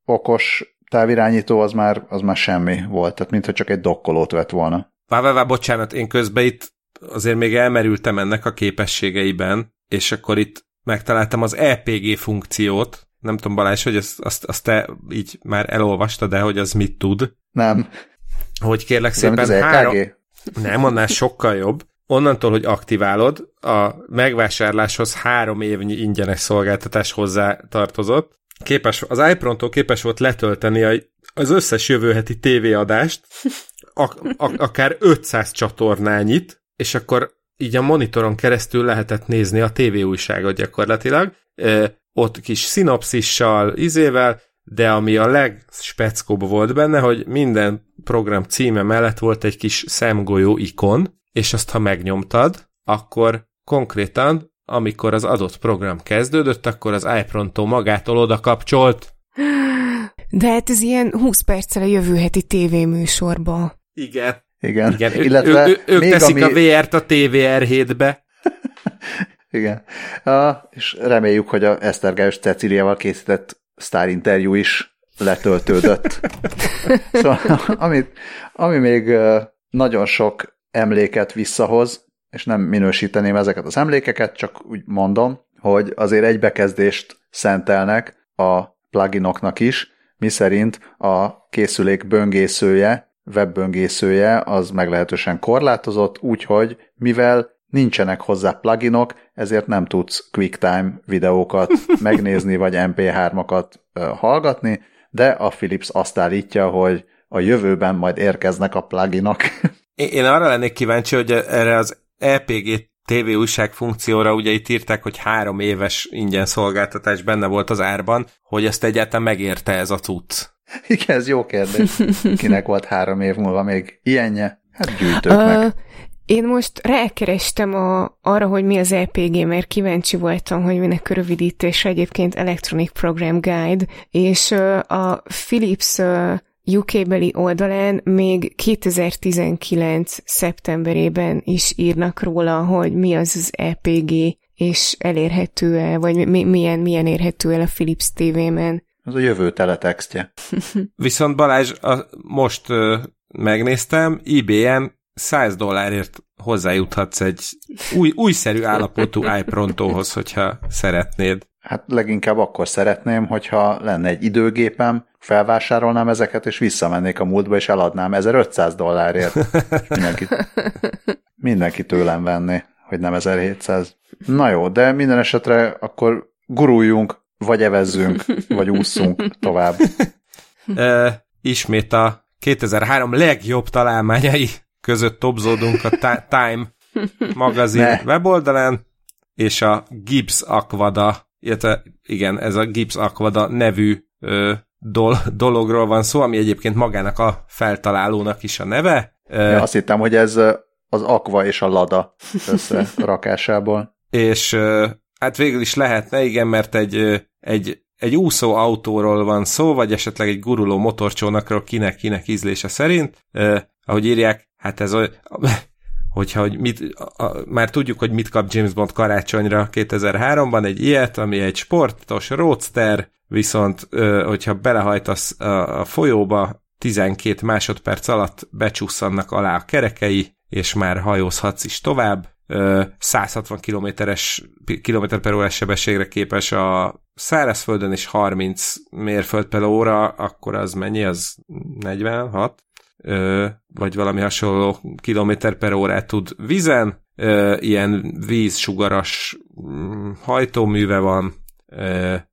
okos távirányító az már, az már semmi volt, tehát mintha csak egy dokkolót vett volna. Vá, vá, vá, bocsánat, én közben itt azért még elmerültem ennek a képességeiben, és akkor itt megtaláltam az EPG funkciót, nem tudom Balázs, hogy azt, azt, azt te így már elolvastad, de hogy az mit tud. Nem. Hogy kérlek szépen az e három... Nem, annál sokkal jobb. Onnantól, hogy aktiválod, a megvásárláshoz három évnyi ingyenes szolgáltatás hozzá tartozott. Képes, az iPronto képes volt letölteni a, az összes jövő heti tévéadást, ak, ak, akár 500 csatornányit, és akkor így a monitoron keresztül lehetett nézni a tévéújságot gyakorlatilag, ö, ott kis szinopszissal, izével, de ami a legspeckóbb volt benne, hogy minden program címe mellett volt egy kis szemgolyó ikon, és azt ha megnyomtad, akkor konkrétan, amikor az adott program kezdődött, akkor az iPronto magától oda kapcsolt. De hát ez ilyen 20 perccel a jövő heti tévéműsorba. Igen. Igen. Igen. Illetve ő, ő, ők teszik ami... a VR-t a TVR7-be. Igen. Uh, és reméljük, hogy a Esztergályos Ceciliával készített sztárinterjú is letöltődött. szóval, ami, ami még nagyon sok emléket visszahoz, és nem minősíteném ezeket az emlékeket, csak úgy mondom, hogy azért egy bekezdést szentelnek a pluginoknak is, miszerint a készülék böngészője webböngészője az meglehetősen korlátozott, úgyhogy mivel nincsenek hozzá pluginok, ezért nem tudsz QuickTime videókat megnézni, vagy MP3-akat hallgatni, de a Philips azt állítja, hogy a jövőben majd érkeznek a pluginok. Én arra lennék kíváncsi, hogy erre az EPG TV újság funkcióra ugye itt írták, hogy három éves ingyen szolgáltatás benne volt az árban, hogy ezt egyáltalán megérte ez a cucc. Igen, ez jó kérdés. Kinek volt három év múlva még ilyenje? Hát gyűjtőknek. Uh, én most rákerestem a, arra, hogy mi az EPG, mert kíváncsi voltam, hogy minek a rövidítése egyébként Electronic Program Guide, és uh, a Philips uh, UK-beli oldalán még 2019. szeptemberében is írnak róla, hogy mi az az EPG, és elérhető-e, vagy mi, milyen, milyen érhető el a Philips TV-men. Az a jövő teletextje. Viszont Balázs, a, most ö, megnéztem, IBM 100 dollárért hozzájuthatsz egy új, újszerű állapotú iProntóhoz, hogyha szeretnéd. Hát leginkább akkor szeretném, hogyha lenne egy időgépem, felvásárolnám ezeket, és visszamennék a múltba, és eladnám 1500 dollárért. mindenki, mindenki tőlem venné, hogy nem 1700. Na jó, de minden esetre akkor guruljunk vagy evezzünk, vagy ússzunk tovább. ismét a 2003 legjobb találmányai között topzódunk a Time magazin ne. weboldalán, és a Gibbs Aquada, illetve igen, ez a Gibbs Aquada nevű ö, dol, dologról van szó, ami egyébként magának a feltalálónak is a neve. Ja, azt hittem, hogy ez az Aqua és a Lada összerakásából. és hát végül is lehetne, igen, mert egy, egy, egy úszó autóról van szó, vagy esetleg egy guruló motorcsónakról kinek-kinek ízlése szerint. Eh, ahogy írják, hát ez olyan, hogyha hogy mit, a, a, már tudjuk, hogy mit kap James Bond karácsonyra 2003-ban, egy ilyet, ami egy sportos roadster, viszont ö, hogyha belehajtasz a, a folyóba, 12 másodperc alatt becsúszannak alá a kerekei, és már hajózhatsz is tovább. 160 kilométeres, kilométer per órás sebességre képes a szárazföldön, és 30 mérföld per óra, akkor az mennyi? Az 46? vagy valami hasonló kilométer per órát tud vízen. Ilyen vízsugaras mm, hajtóműve van,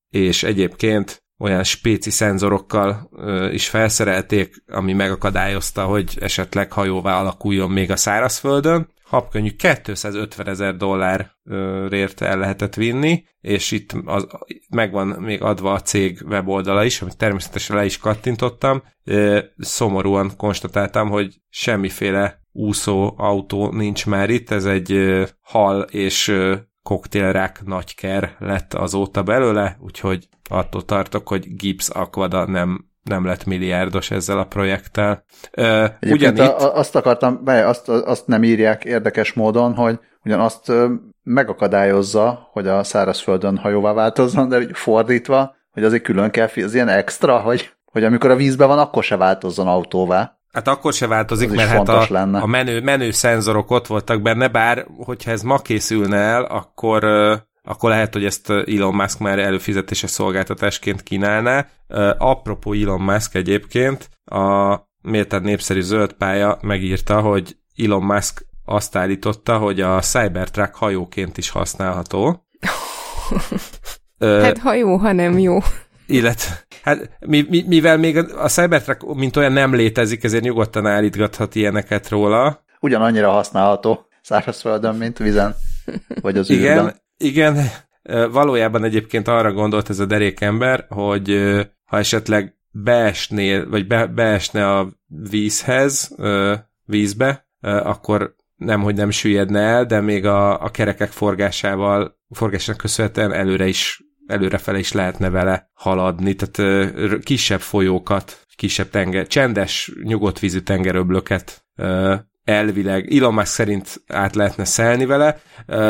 és egyébként olyan spéci szenzorokkal is felszerelték, ami megakadályozta, hogy esetleg hajóvá alakuljon még a szárazföldön. Habkönnyű 250 ezer dollárért el lehetett vinni, és itt az, megvan még adva a cég weboldala is, amit természetesen le is kattintottam. Szomorúan konstatáltam, hogy semmiféle úszó autó nincs már itt, ez egy hal és koktélrák nagyker lett azóta belőle, úgyhogy attól tartok, hogy Gibbs Aquada nem nem lett milliárdos ezzel a projekttel. Ugyanitt... A, azt akartam, be, azt, azt nem írják érdekes módon, hogy ugyan azt megakadályozza, hogy a szárazföldön hajóvá változzon, de fordítva, hogy azért külön kell, az ilyen extra, hogy, hogy amikor a vízben van, akkor se változzon autóvá. Hát akkor se változik, mert hát a, lenne. a menő, menő szenzorok ott voltak benne, bár hogyha ez ma készülne el, akkor, akkor lehet, hogy ezt Elon Musk már előfizetése szolgáltatásként kínálná. Apropó Elon Musk egyébként, a méltán népszerű zöld pálya megírta, hogy Elon Musk azt állította, hogy a Cybertruck hajóként is használható. hát hajó, ha nem jó illetve hát mi, mi, mivel még a Cybertruck mint olyan nem létezik, ezért nyugodtan állítgathat ilyeneket róla. Ugyanannyira használható szárazföldön, mint vizen, vagy az igen, űrben. Igen, valójában egyébként arra gondolt ez a derékember, hogy ha esetleg beesnél, vagy be, beesne a vízhez, vízbe, akkor nem, hogy nem süllyedne el, de még a, a kerekek forgásával, forgásnak köszönhetően előre is előrefele is lehetne vele haladni, tehát kisebb folyókat, kisebb tenger, csendes, nyugodt vízű tengeröblöket elvileg Elon Musk szerint át lehetne szelni vele,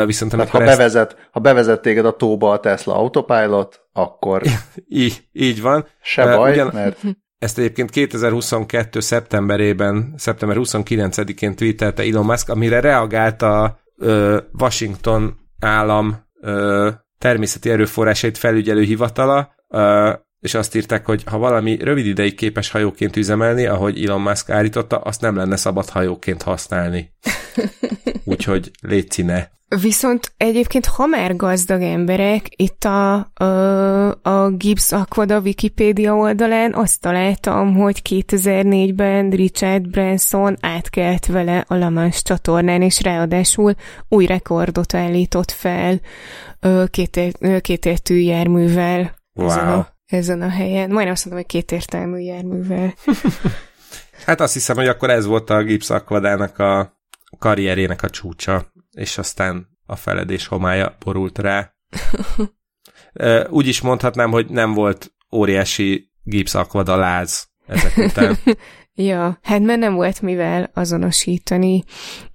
viszont amikor ha, ezt... bevezet, ha bevezet téged a tóba a Tesla Autopilot, akkor... így, így van. Se baj, Ugyan... mert... Ezt egyébként 2022. szeptemberében, szeptember 29-én tweetelte Elon Musk, amire reagált a Washington állam természeti erőforrásait felügyelő hivatala, és azt írták, hogy ha valami rövid ideig képes hajóként üzemelni, ahogy Elon Musk állította, azt nem lenne szabad hajóként használni. Úgyhogy légy ne. Viszont egyébként, ha már gazdag emberek, itt a, a, a Gibbs Aquada Wikipédia oldalán azt találtam, hogy 2004-ben Richard Branson átkelt vele a Lamans csatornán, és ráadásul új rekordot állított fel kétértű járművel wow. ezen, a, ezen a helyen. Majdnem azt mondom, hogy kétértelmű járművel. hát azt hiszem, hogy akkor ez volt a Gibbs Aquadának a karrierének a csúcsa és aztán a feledés homája borult rá. Úgy is mondhatnám, hogy nem volt óriási gipszakvada láz ezek után. ja, hát mert nem volt mivel azonosítani.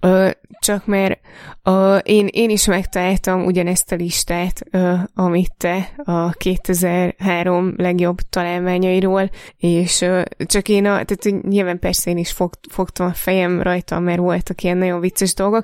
Ö, csak mert ö, én, én is megtaláltam ugyanezt a listát, ö, amit te a 2003 legjobb találmányairól, és ö, csak én, a, tehát nyilván persze én is fog, fogtam a fejem rajta, mert voltak ilyen nagyon vicces dolgok,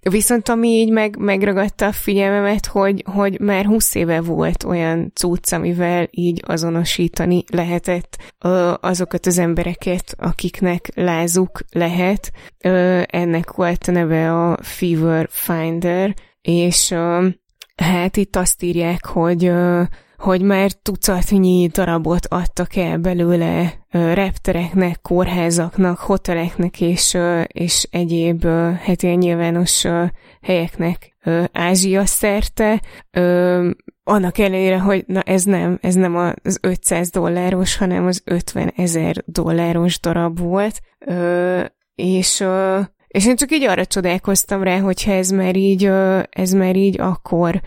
viszont ami így meg, megragadta a figyelmemet, hogy, hogy már 20 éve volt olyan cucc, amivel így azonosítani lehetett ö, azokat az embereket, akiknek lázuk lehet. Ö, ennek volt a neve a Fever Finder, és hát itt azt írják, hogy hogy már tucatnyi darabot adtak el belőle reptereknek, kórházaknak, hoteleknek és, és egyéb hát ilyen nyilvános helyeknek Ázsia szerte, annak ellenére, hogy na ez nem, ez nem az 500 dolláros, hanem az 50 ezer dolláros darab volt, és és én csak így arra csodálkoztam rá, hogyha ez már így, ez már így akkor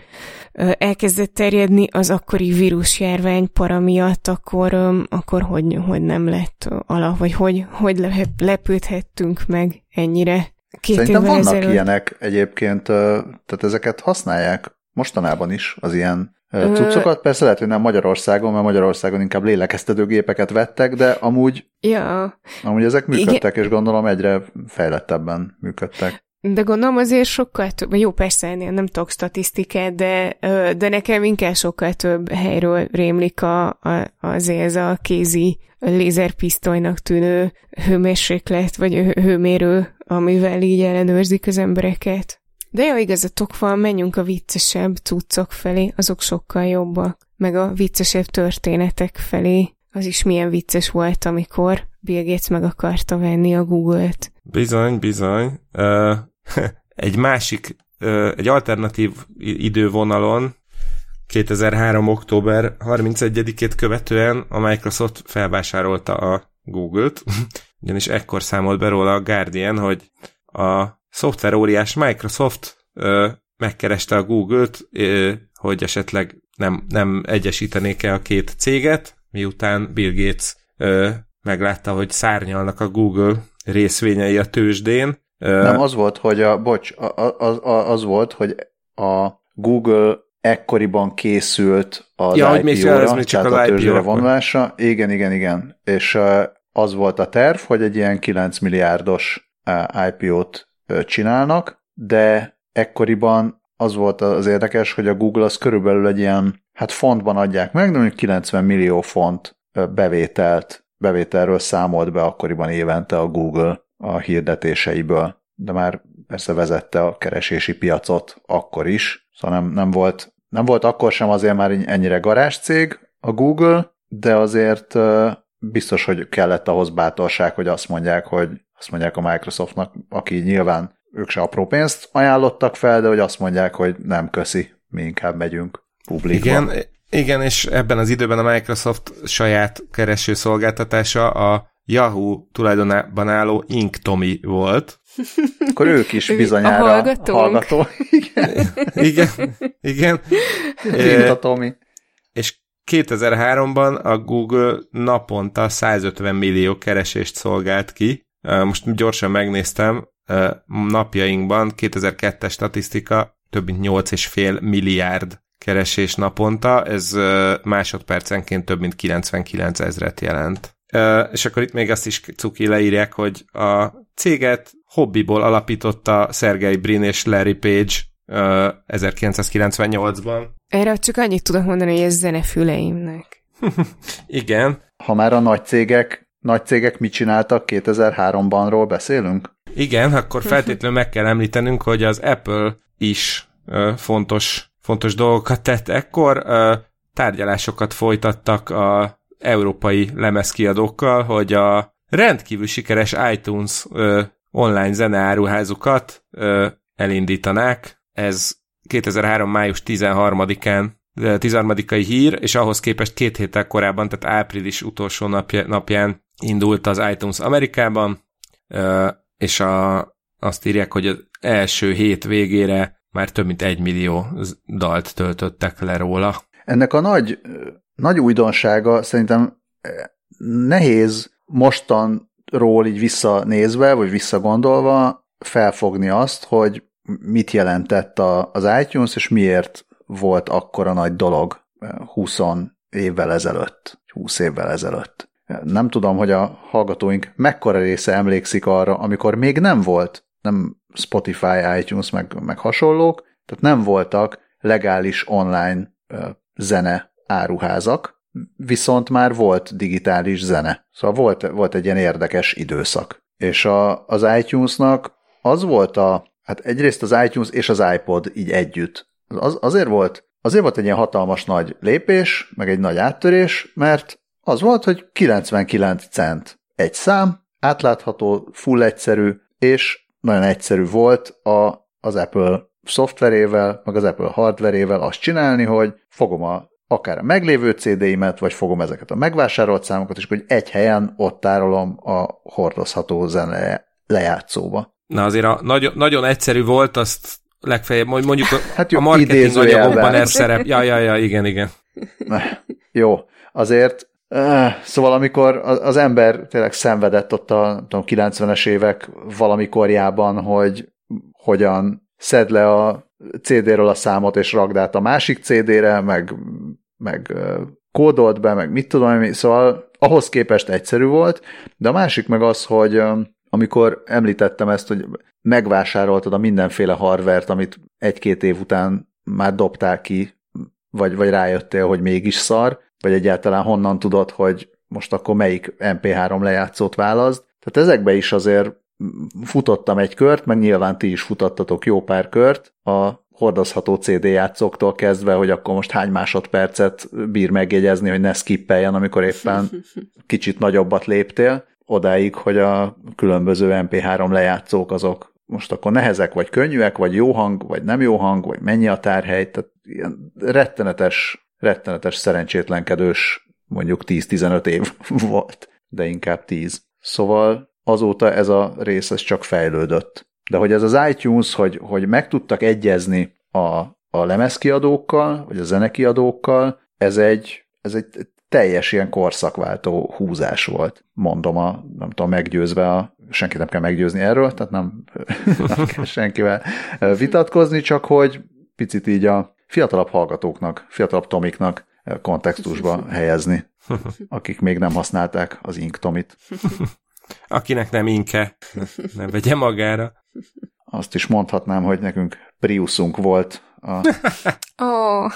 elkezdett terjedni az akkori vírusjárvány para miatt, akkor, akkor hogy, hogy nem lett alap, vagy hogy, hogy lepődhettünk meg ennyire két Szerintem vannak ezelőtt. ilyenek egyébként, tehát ezeket használják mostanában is, az ilyen cuccokat. Persze lehet, hogy nem Magyarországon, mert Magyarországon inkább lélekeztetőgépeket vettek, de amúgy, ja. amúgy ezek működtek, Igen. és gondolom egyre fejlettebben működtek. De gondolom azért sokkal több, jó persze, én nem tudok statisztikát, de, de nekem inkább sokkal több helyről rémlik a, a, azért ez a kézi lézerpisztolynak tűnő hőmérséklet, vagy hőmérő, amivel így ellenőrzik az embereket. De jó, igazatok van, menjünk a viccesebb cuccok felé, azok sokkal jobbak. Meg a viccesebb történetek felé. Az is milyen vicces volt, amikor Bill Gates meg akarta venni a Google-t. Bizony, bizony. Uh, egy másik, uh, egy alternatív idővonalon 2003. október 31-ét követően a Microsoft felvásárolta a Google-t, ugyanis ekkor számolt be róla a Guardian, hogy a szoftveróriás Microsoft ö, megkereste a Google-t, ö, hogy esetleg nem, nem egyesítenék-e a két céget, miután Bill Gates ö, meglátta, hogy szárnyalnak a Google részvényei a tőzsdén. Ö, nem, az volt, hogy a, bocs, az, az volt, hogy a Google ekkoriban készült az ja, IPO-ra, még az még csak az a tőzsdére vonulása. Igen, igen, igen. És az volt a terv, hogy egy ilyen 9 milliárdos IPO-t csinálnak, de ekkoriban az volt az érdekes, hogy a Google az körülbelül egy ilyen, hát fontban adják meg, de mondjuk 90 millió font bevételt, bevételről számolt be akkoriban évente a Google a hirdetéseiből, de már persze vezette a keresési piacot akkor is, szóval nem, nem volt nem volt akkor sem azért már ennyire garázs cég a Google, de azért biztos, hogy kellett ahhoz bátorság, hogy azt mondják, hogy azt mondják a Microsoftnak, aki nyilván ők se apró pénzt ajánlottak fel, de hogy azt mondják, hogy nem köszi, mi inkább megyünk publikba. Igen, igen, és ebben az időben a Microsoft saját kereső szolgáltatása a Yahoo tulajdonában álló Inktomi volt. Akkor ők is bizonyára a hallgatónk. hallgató. Igen. igen, igen. Tomi. És 2003-ban a Google naponta 150 millió keresést szolgált ki, most gyorsan megnéztem, napjainkban 2002-es statisztika több mint 8,5 milliárd keresés naponta, ez másodpercenként több mint 99 ezret jelent. És akkor itt még azt is cuki leírják, hogy a céget hobbiból alapította Sergey Brin és Larry Page 1998-ban. Erre csak annyit tudok mondani, hogy ez zenefüleimnek. Igen. Ha már a nagy cégek nagy cégek mit csináltak 2003-banról beszélünk? Igen, akkor feltétlenül meg kell említenünk, hogy az Apple is ö, fontos, fontos dolgokat tett ekkor. Ö, tárgyalásokat folytattak a európai lemezkiadókkal, hogy a rendkívül sikeres iTunes ö, online zeneáruházukat ö, elindítanák. Ez 2003. május 13-án 13. hír, és ahhoz képest két héttel korábban, tehát április utolsó napja, napján indult az iTunes Amerikában, és a, azt írják, hogy az első hét végére már több mint egy millió dalt töltöttek le róla. Ennek a nagy, nagy újdonsága szerintem nehéz mostanról így visszanézve, vagy visszagondolva felfogni azt, hogy mit jelentett a, az iTunes, és miért volt akkora nagy dolog 20 évvel ezelőtt, 20 évvel ezelőtt. Nem tudom, hogy a hallgatóink mekkora része emlékszik arra, amikor még nem volt, nem Spotify, iTunes, meg, meg hasonlók, tehát nem voltak legális online zene áruházak, viszont már volt digitális zene. Szóval volt, volt egy ilyen érdekes időszak. És a, az iTunes-nak az volt a, hát egyrészt az iTunes és az iPod így együtt. Az, azért volt azért volt egy ilyen hatalmas nagy lépés, meg egy nagy áttörés, mert az volt, hogy 99 cent egy szám, átlátható, full egyszerű, és nagyon egyszerű volt a, az Apple szoftverével, meg az Apple hardverével azt csinálni, hogy fogom a, akár a meglévő CD-imet, vagy fogom ezeket a megvásárolt számokat, és hogy egy helyen ott tárolom a hordozható zene lejátszóba. Na azért a, nagyon, nagyon egyszerű volt, azt legfeljebb mondjuk hát jó, a marketing anyagokban ez szerep. Ja, ja, ja, igen, igen. Jó, azért Szóval amikor az ember tényleg szenvedett ott a tudom, 90-es évek valamikorjában, hogy hogyan szed le a CD-ről a számot és ragd át a másik CD-re, meg, meg kódolt be, meg mit tudom, szóval ahhoz képest egyszerű volt, de a másik meg az, hogy amikor említettem ezt, hogy megvásároltad a mindenféle hardvert, amit egy-két év után már dobtál ki, vagy, vagy rájöttél, hogy mégis szar, vagy egyáltalán honnan tudod, hogy most akkor melyik MP3 lejátszót választ. Tehát ezekbe is azért futottam egy kört, meg nyilván ti is futottatok jó pár kört, a hordozható CD játszóktól kezdve, hogy akkor most hány másodpercet bír megjegyezni, hogy ne skippeljen, amikor éppen kicsit nagyobbat léptél, odáig, hogy a különböző MP3 lejátszók azok most akkor nehezek, vagy könnyűek, vagy jó hang, vagy nem jó hang, vagy mennyi a tárhely, tehát ilyen rettenetes rettenetes szerencsétlenkedős mondjuk 10-15 év volt, de inkább 10. Szóval azóta ez a rész ez csak fejlődött. De hogy ez az iTunes, hogy, hogy meg tudtak egyezni a, a lemezkiadókkal, vagy a zenekiadókkal, ez egy, ez egy teljes ilyen korszakváltó húzás volt, mondom, a, nem tudom, meggyőzve a, senki nem kell meggyőzni erről, tehát nem, nem kell senkivel vitatkozni, csak hogy picit így a, fiatalabb hallgatóknak, fiatalabb tomiknak kontextusba helyezni, akik még nem használták az ink tomit. Akinek nem inke, nem vegye magára. Azt is mondhatnám, hogy nekünk Priusunk volt a oh.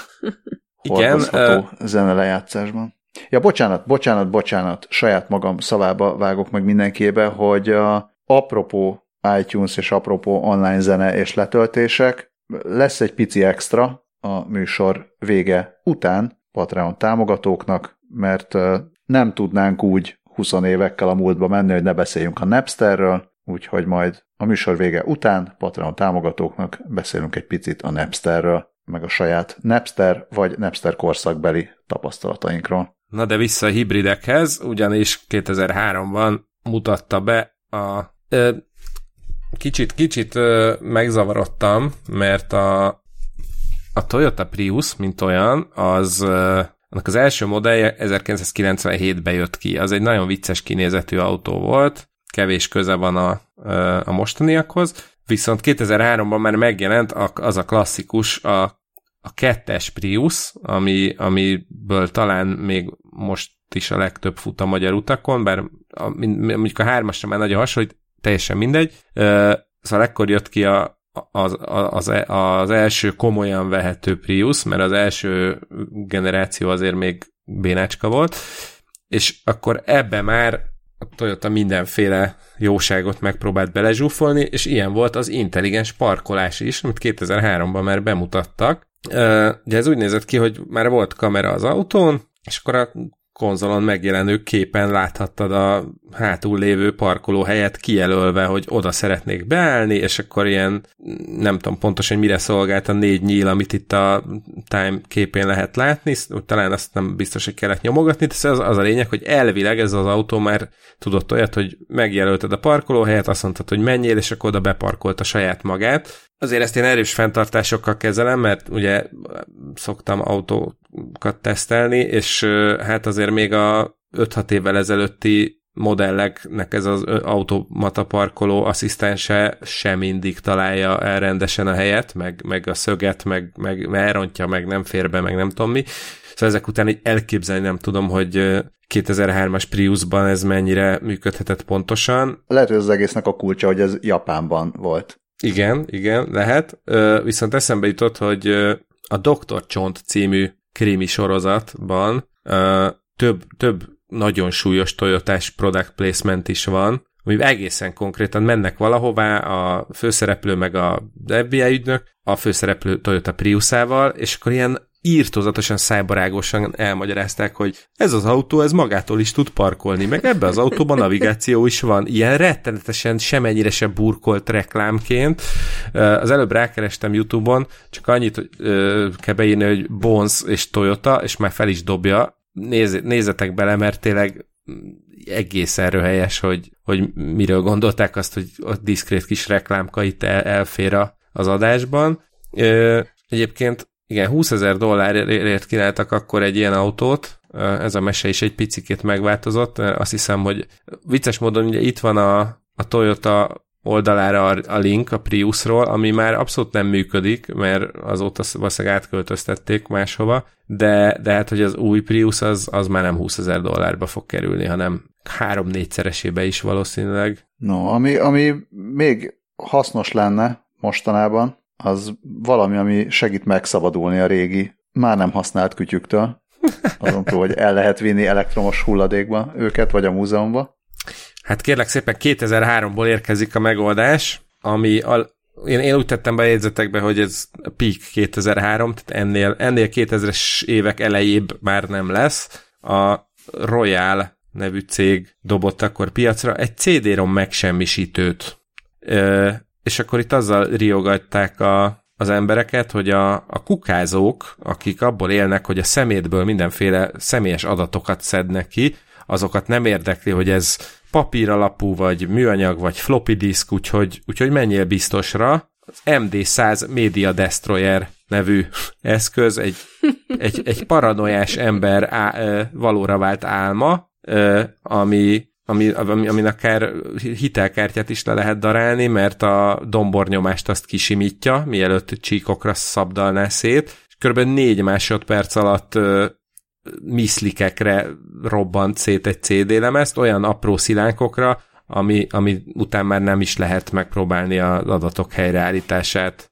hordozható uh... zene lejátszásban. Ja, bocsánat, bocsánat, bocsánat, saját magam szavába vágok meg mindenkébe, hogy a apropó iTunes és apropó online zene és letöltések, lesz egy pici extra, a műsor vége után Patreon támogatóknak, mert nem tudnánk úgy 20 évekkel a múltba menni, hogy ne beszéljünk a Napsterről, úgyhogy majd a műsor vége után Patreon támogatóknak beszélünk egy picit a Napsterről, meg a saját Napster vagy Napster korszakbeli tapasztalatainkról. Na de vissza a hibridekhez, ugyanis 2003-ban mutatta be a... Ö, kicsit, kicsit ö, megzavarodtam, mert a a Toyota Prius, mint olyan, az annak az első modellje 1997-ben jött ki. Az egy nagyon vicces kinézetű autó volt, kevés köze van a, a mostaniakhoz, viszont 2003-ban már megjelent az a klasszikus, a, a kettes Prius, ami, amiből talán még most is a legtöbb fut a magyar utakon, bár a, mondjuk a hármasra már nagyon hasonlít, teljesen mindegy. Szóval ekkor jött ki a, az, az, az első komolyan vehető Prius, mert az első generáció azért még bénácska volt, és akkor ebbe már a Toyota mindenféle jóságot megpróbált belezsúfolni, és ilyen volt az intelligens parkolás is, amit 2003-ban már bemutattak. Ugye ez úgy nézett ki, hogy már volt kamera az autón, és akkor a konzolon megjelenő képen láthattad a hátul lévő parkolóhelyet kijelölve, hogy oda szeretnék beállni, és akkor ilyen, nem tudom pontosan, mire szolgált a négy nyíl, amit itt a Time képén lehet látni, talán azt nem biztos, hogy kellett nyomogatni, de az, az a lényeg, hogy elvileg ez az autó már tudott olyat, hogy megjelölted a parkolóhelyet, azt mondtad, hogy menjél, és akkor oda beparkolt a saját magát. Azért ezt én erős fenntartásokkal kezelem, mert ugye szoktam autókat tesztelni, és hát azért még a 5-6 évvel ezelőtti modelleknek ez az automata parkoló asszisztense sem mindig találja el rendesen a helyet, meg, meg a szöget, meg, meg elrontja, meg nem fér be, meg nem tudom mi. Szóval ezek után így elképzelni nem tudom, hogy 2003-as Priusban ez mennyire működhetett pontosan. Lehet, hogy az egésznek a kulcsa, hogy ez Japánban volt. Igen, igen, lehet. Viszont eszembe jutott, hogy a Dr. Csont című krimi sorozatban több, több nagyon súlyos Toyotás product placement is van, ami egészen konkrétan mennek valahová a főszereplő meg a FBI ügynök, a főszereplő Toyota Priusával, és akkor ilyen írtózatosan szájbarágosan elmagyarázták, hogy ez az autó, ez magától is tud parkolni, meg ebbe az autóban navigáció is van. Ilyen rettenetesen semennyire se burkolt reklámként. Az előbb rákerestem YouTube-on, csak annyit hogy, kell beírni, hogy Bones és Toyota, és már fel is dobja. Néz, nézzetek bele, mert tényleg egészen röhelyes, hogy, hogy miről gondolták azt, hogy a diszkrét kis reklámka itt el, elfér az adásban. Egyébként igen, 20 ezer dollárért kínáltak akkor egy ilyen autót, ez a mese is egy picikét megváltozott, azt hiszem, hogy vicces módon ugye itt van a, a Toyota oldalára a, a link a Priusról, ami már abszolút nem működik, mert azóta valószínűleg átköltöztették máshova, de, de hát, hogy az új Prius az, az már nem 20 ezer dollárba fog kerülni, hanem három-négyszeresébe is valószínűleg. No, ami, ami még hasznos lenne mostanában, az valami, ami segít megszabadulni a régi, már nem használt kütyüktől, azon túl, hogy el lehet vinni elektromos hulladékba őket, vagy a múzeumba. Hát kérlek szépen 2003-ból érkezik a megoldás, ami a, én, én úgy tettem be a jegyzetekbe, hogy ez a peak 2003, tehát ennél, ennél 2000-es évek elejébb már nem lesz. A Royal nevű cég dobott akkor piacra egy CD-rom megsemmisítőt. Ö, és akkor itt azzal riogatták a, az embereket, hogy a, a kukázók, akik abból élnek, hogy a szemétből mindenféle személyes adatokat szednek ki, azokat nem érdekli, hogy ez papír alapú, vagy műanyag, vagy floppy disk, úgyhogy, úgyhogy menjél biztosra. Az MD100 Media Destroyer nevű eszköz, egy, egy, egy paranoiás ember á, valóra vált álma, ami ami, ami, amin akár hitelkártyát is le lehet darálni, mert a dombornyomást azt kisimítja, mielőtt csíkokra szabdalná szét, és kb. négy másodperc alatt miszlikekre robbant szét egy CD lemezt, olyan apró szilánkokra, ami, ami után már nem is lehet megpróbálni az adatok helyreállítását.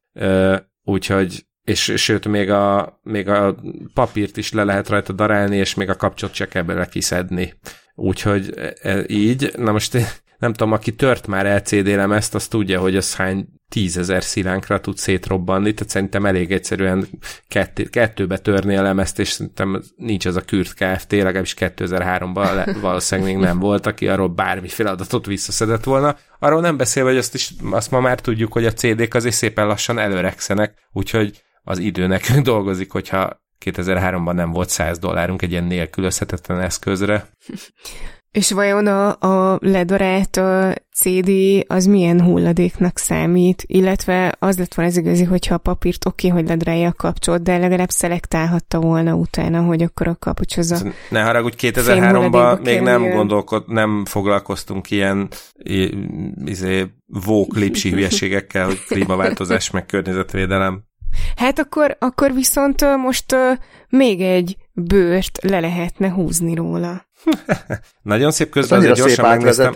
Úgyhogy és sőt, még a, még a papírt is le lehet rajta darálni, és még a kapcsot se kell bele kiszedni. Úgyhogy e, e, így, na most nem tudom, aki tört már LCD lemezt, az tudja, hogy az hány tízezer szilánkra tud szétrobbanni, tehát szerintem elég egyszerűen kettő, kettőbe törni a lemezt, és szerintem nincs az a Kürt Kft. legalábbis 2003-ban valószínűleg még nem volt, aki arról bármi feladatot visszaszedett volna. Arról nem beszélve, hogy azt, is, azt ma már tudjuk, hogy a CD-k azért szépen lassan előregszenek, úgyhogy az idő nekünk dolgozik, hogyha 2003-ban nem volt 100 dollárunk egy ilyen nélkülözhetetlen eszközre. És vajon a, a ledarált a CD az milyen hulladéknak számít? Illetve az lett volna az igazi, hogyha a papírt oké, okay, hogy ledrálja a kapcsot, de legalább szelektálhatta volna utána, hogy akkor a kapucs az a Ne haragudj, 2003-ban még nem gondolkod, nem foglalkoztunk ilyen izé, vók lipsi hülyeségekkel, hogy klímaváltozás meg környezetvédelem. Hát akkor, akkor viszont most még egy bőrt le lehetne húzni róla. Nagyon szép közben azért gyorsan szép megnéztem.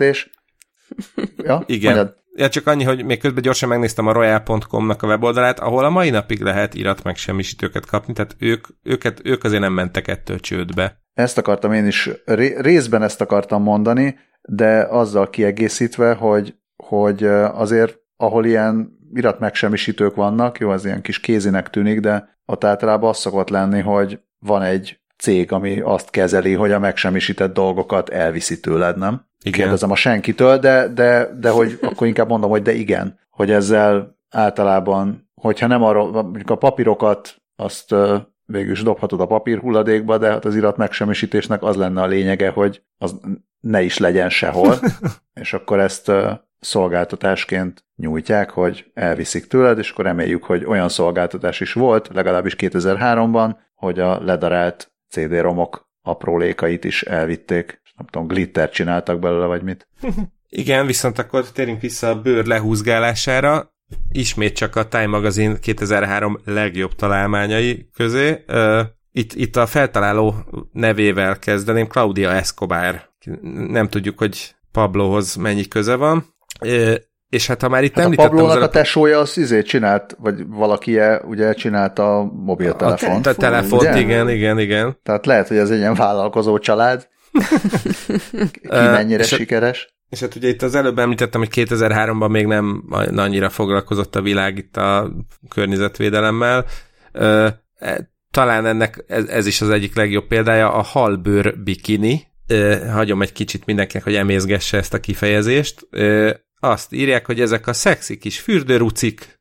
ja, Igen. Ja, csak annyi, hogy még közben gyorsan megnéztem a royal.com-nak a weboldalát, ahol a mai napig lehet irat meg semmisítőket kapni, tehát ők, őket, ők azért nem mentek ettől csődbe. Ezt akartam én is, részben ezt akartam mondani, de azzal kiegészítve, hogy, hogy azért ahol ilyen irat megsemmisítők vannak, jó, az ilyen kis kézinek tűnik, de ott általában az szokott lenni, hogy van egy cég, ami azt kezeli, hogy a megsemmisített dolgokat elviszi tőled, nem? Igen. Kérdezem a senkitől, de, de, de hogy akkor inkább mondom, hogy de igen, hogy ezzel általában, hogyha nem arról, mondjuk a papírokat, azt végül is dobhatod a papír hulladékba, de hát az irat megsemmisítésnek az lenne a lényege, hogy az ne is legyen sehol, és akkor ezt szolgáltatásként nyújtják, hogy elviszik tőled, és akkor reméljük, hogy olyan szolgáltatás is volt, legalábbis 2003-ban, hogy a ledarált CD-romok aprólékait is elvitték. Nem tudom, glitter csináltak belőle, vagy mit. Igen, viszont akkor térjünk vissza a bőr lehúzgálására. Ismét csak a Time Magazine 2003 legjobb találmányai közé. Itt, itt a feltaláló nevével kezdeném, Claudia Escobar. Nem tudjuk, hogy Pablohoz mennyi köze van. És hát ha már itt hát említettem... A Pablónak a tesója az izé csinált, vagy valaki -e, ugye csinálta a mobiltelefont. A, te- a telefont, ugye? igen, igen, igen. Tehát lehet, hogy ez egy ilyen vállalkozó család. Ki mennyire uh, sikeres. És hát ugye itt az előbb említettem, hogy 2003-ban még nem annyira foglalkozott a világ itt a környezetvédelemmel. E, talán ennek ez, ez is az egyik legjobb példája, a halbőr bikini. Hagyom egy kicsit mindenkinek, hogy emészgesse ezt a kifejezést. Azt írják, hogy ezek a szexi kis fürdőrucik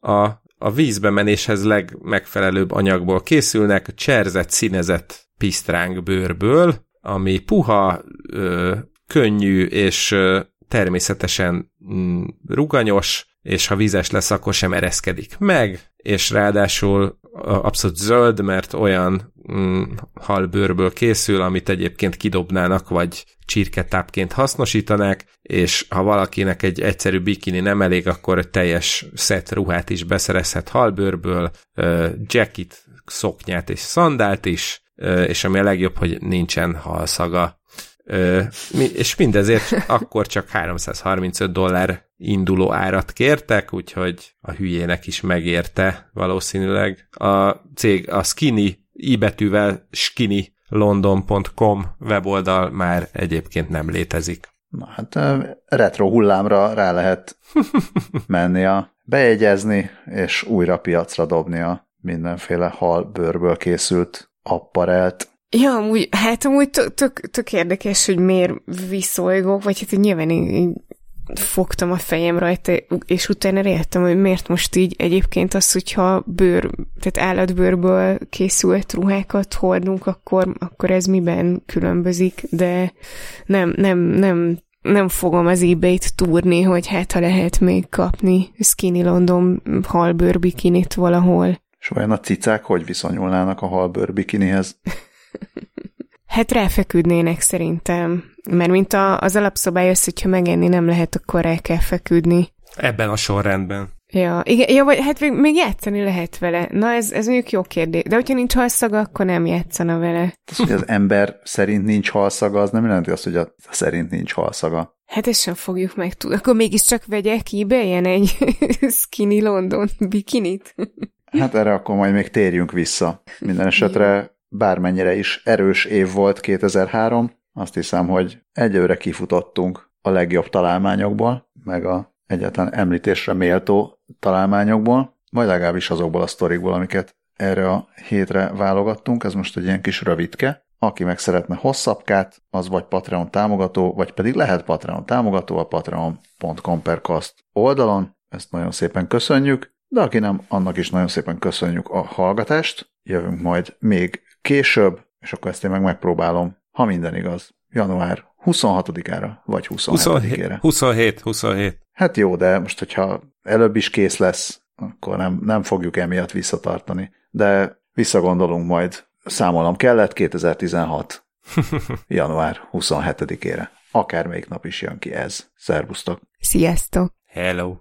a, a vízbe menéshez legmegfelelőbb anyagból készülnek, cserzett, színezett pisztráng bőrből, ami puha, könnyű és természetesen mm, ruganyos, és ha vízes lesz, akkor sem ereszkedik meg, és ráadásul abszolút zöld, mert olyan halbőrből készül, amit egyébként kidobnának, vagy csirketápként hasznosítanák, és ha valakinek egy egyszerű bikini nem elég, akkor egy teljes szett ruhát is beszerezhet halbőrből, jacket, szoknyát és szandált is, és ami a legjobb, hogy nincsen halszaga. És mindezért akkor csak 335 dollár induló árat kértek, úgyhogy a hülyének is megérte valószínűleg. A cég a skinny, i betűvel skinny london.com weboldal már egyébként nem létezik. Na hát retro hullámra rá lehet menni a bejegyezni, és újra piacra dobni a mindenféle hal bőrből készült apparelt. Ja, amúgy, hát amúgy tök, tök, tök érdekes, hogy miért viszolygok, vagy hát nyilván én, én fogtam a fejem rajta, és utána értem, hogy miért most így egyébként az, hogyha bőr, tehát állatbőrből készült ruhákat hordunk, akkor, akkor ez miben különbözik, de nem, nem, nem, nem fogom az ebay-t túrni, hogy hát ha lehet még kapni Skinny London halbőr bikinit valahol. És olyan a cicák hogy viszonyulnának a halbőr bikinihez? Hát ráfeküdnének szerintem. Mert mint a, az alapszabály az, hogyha megenni nem lehet, akkor rá kell feküdni. Ebben a sorrendben. Ja, igen, ja, vagy hát még, játszani lehet vele. Na, ez, ez mondjuk jó kérdés. De hogyha nincs halszaga, akkor nem játszana vele. Az, hogy az ember szerint nincs halszaga, az nem jelenti azt, hogy a szerint nincs halszaga. Hát ezt sem fogjuk meg tudni. Akkor mégiscsak vegyek ki ilyen egy skinny London bikinit. hát erre akkor majd még térjünk vissza. Minden esetre bármennyire is erős év volt 2003, azt hiszem, hogy egyőre kifutottunk a legjobb találmányokból, meg a egyáltalán említésre méltó találmányokból, vagy legalábbis azokból a sztorikból, amiket erre a hétre válogattunk. Ez most egy ilyen kis rövidke. Aki meg szeretne hosszabbkát, az vagy Patreon támogató, vagy pedig lehet Patreon támogató a patreon.com per oldalon. Ezt nagyon szépen köszönjük, de aki nem, annak is nagyon szépen köszönjük a hallgatást. Jövünk majd még később, és akkor ezt én meg megpróbálom, ha minden igaz, január 26-ára, vagy 27-ére. 27, 27. Hát jó, de most, hogyha előbb is kész lesz, akkor nem, nem fogjuk emiatt visszatartani. De visszagondolunk majd, számolom kellett 2016. január 27-ére. Akármelyik nap is jön ki ez. Szervusztok! Sziasztok! Hello!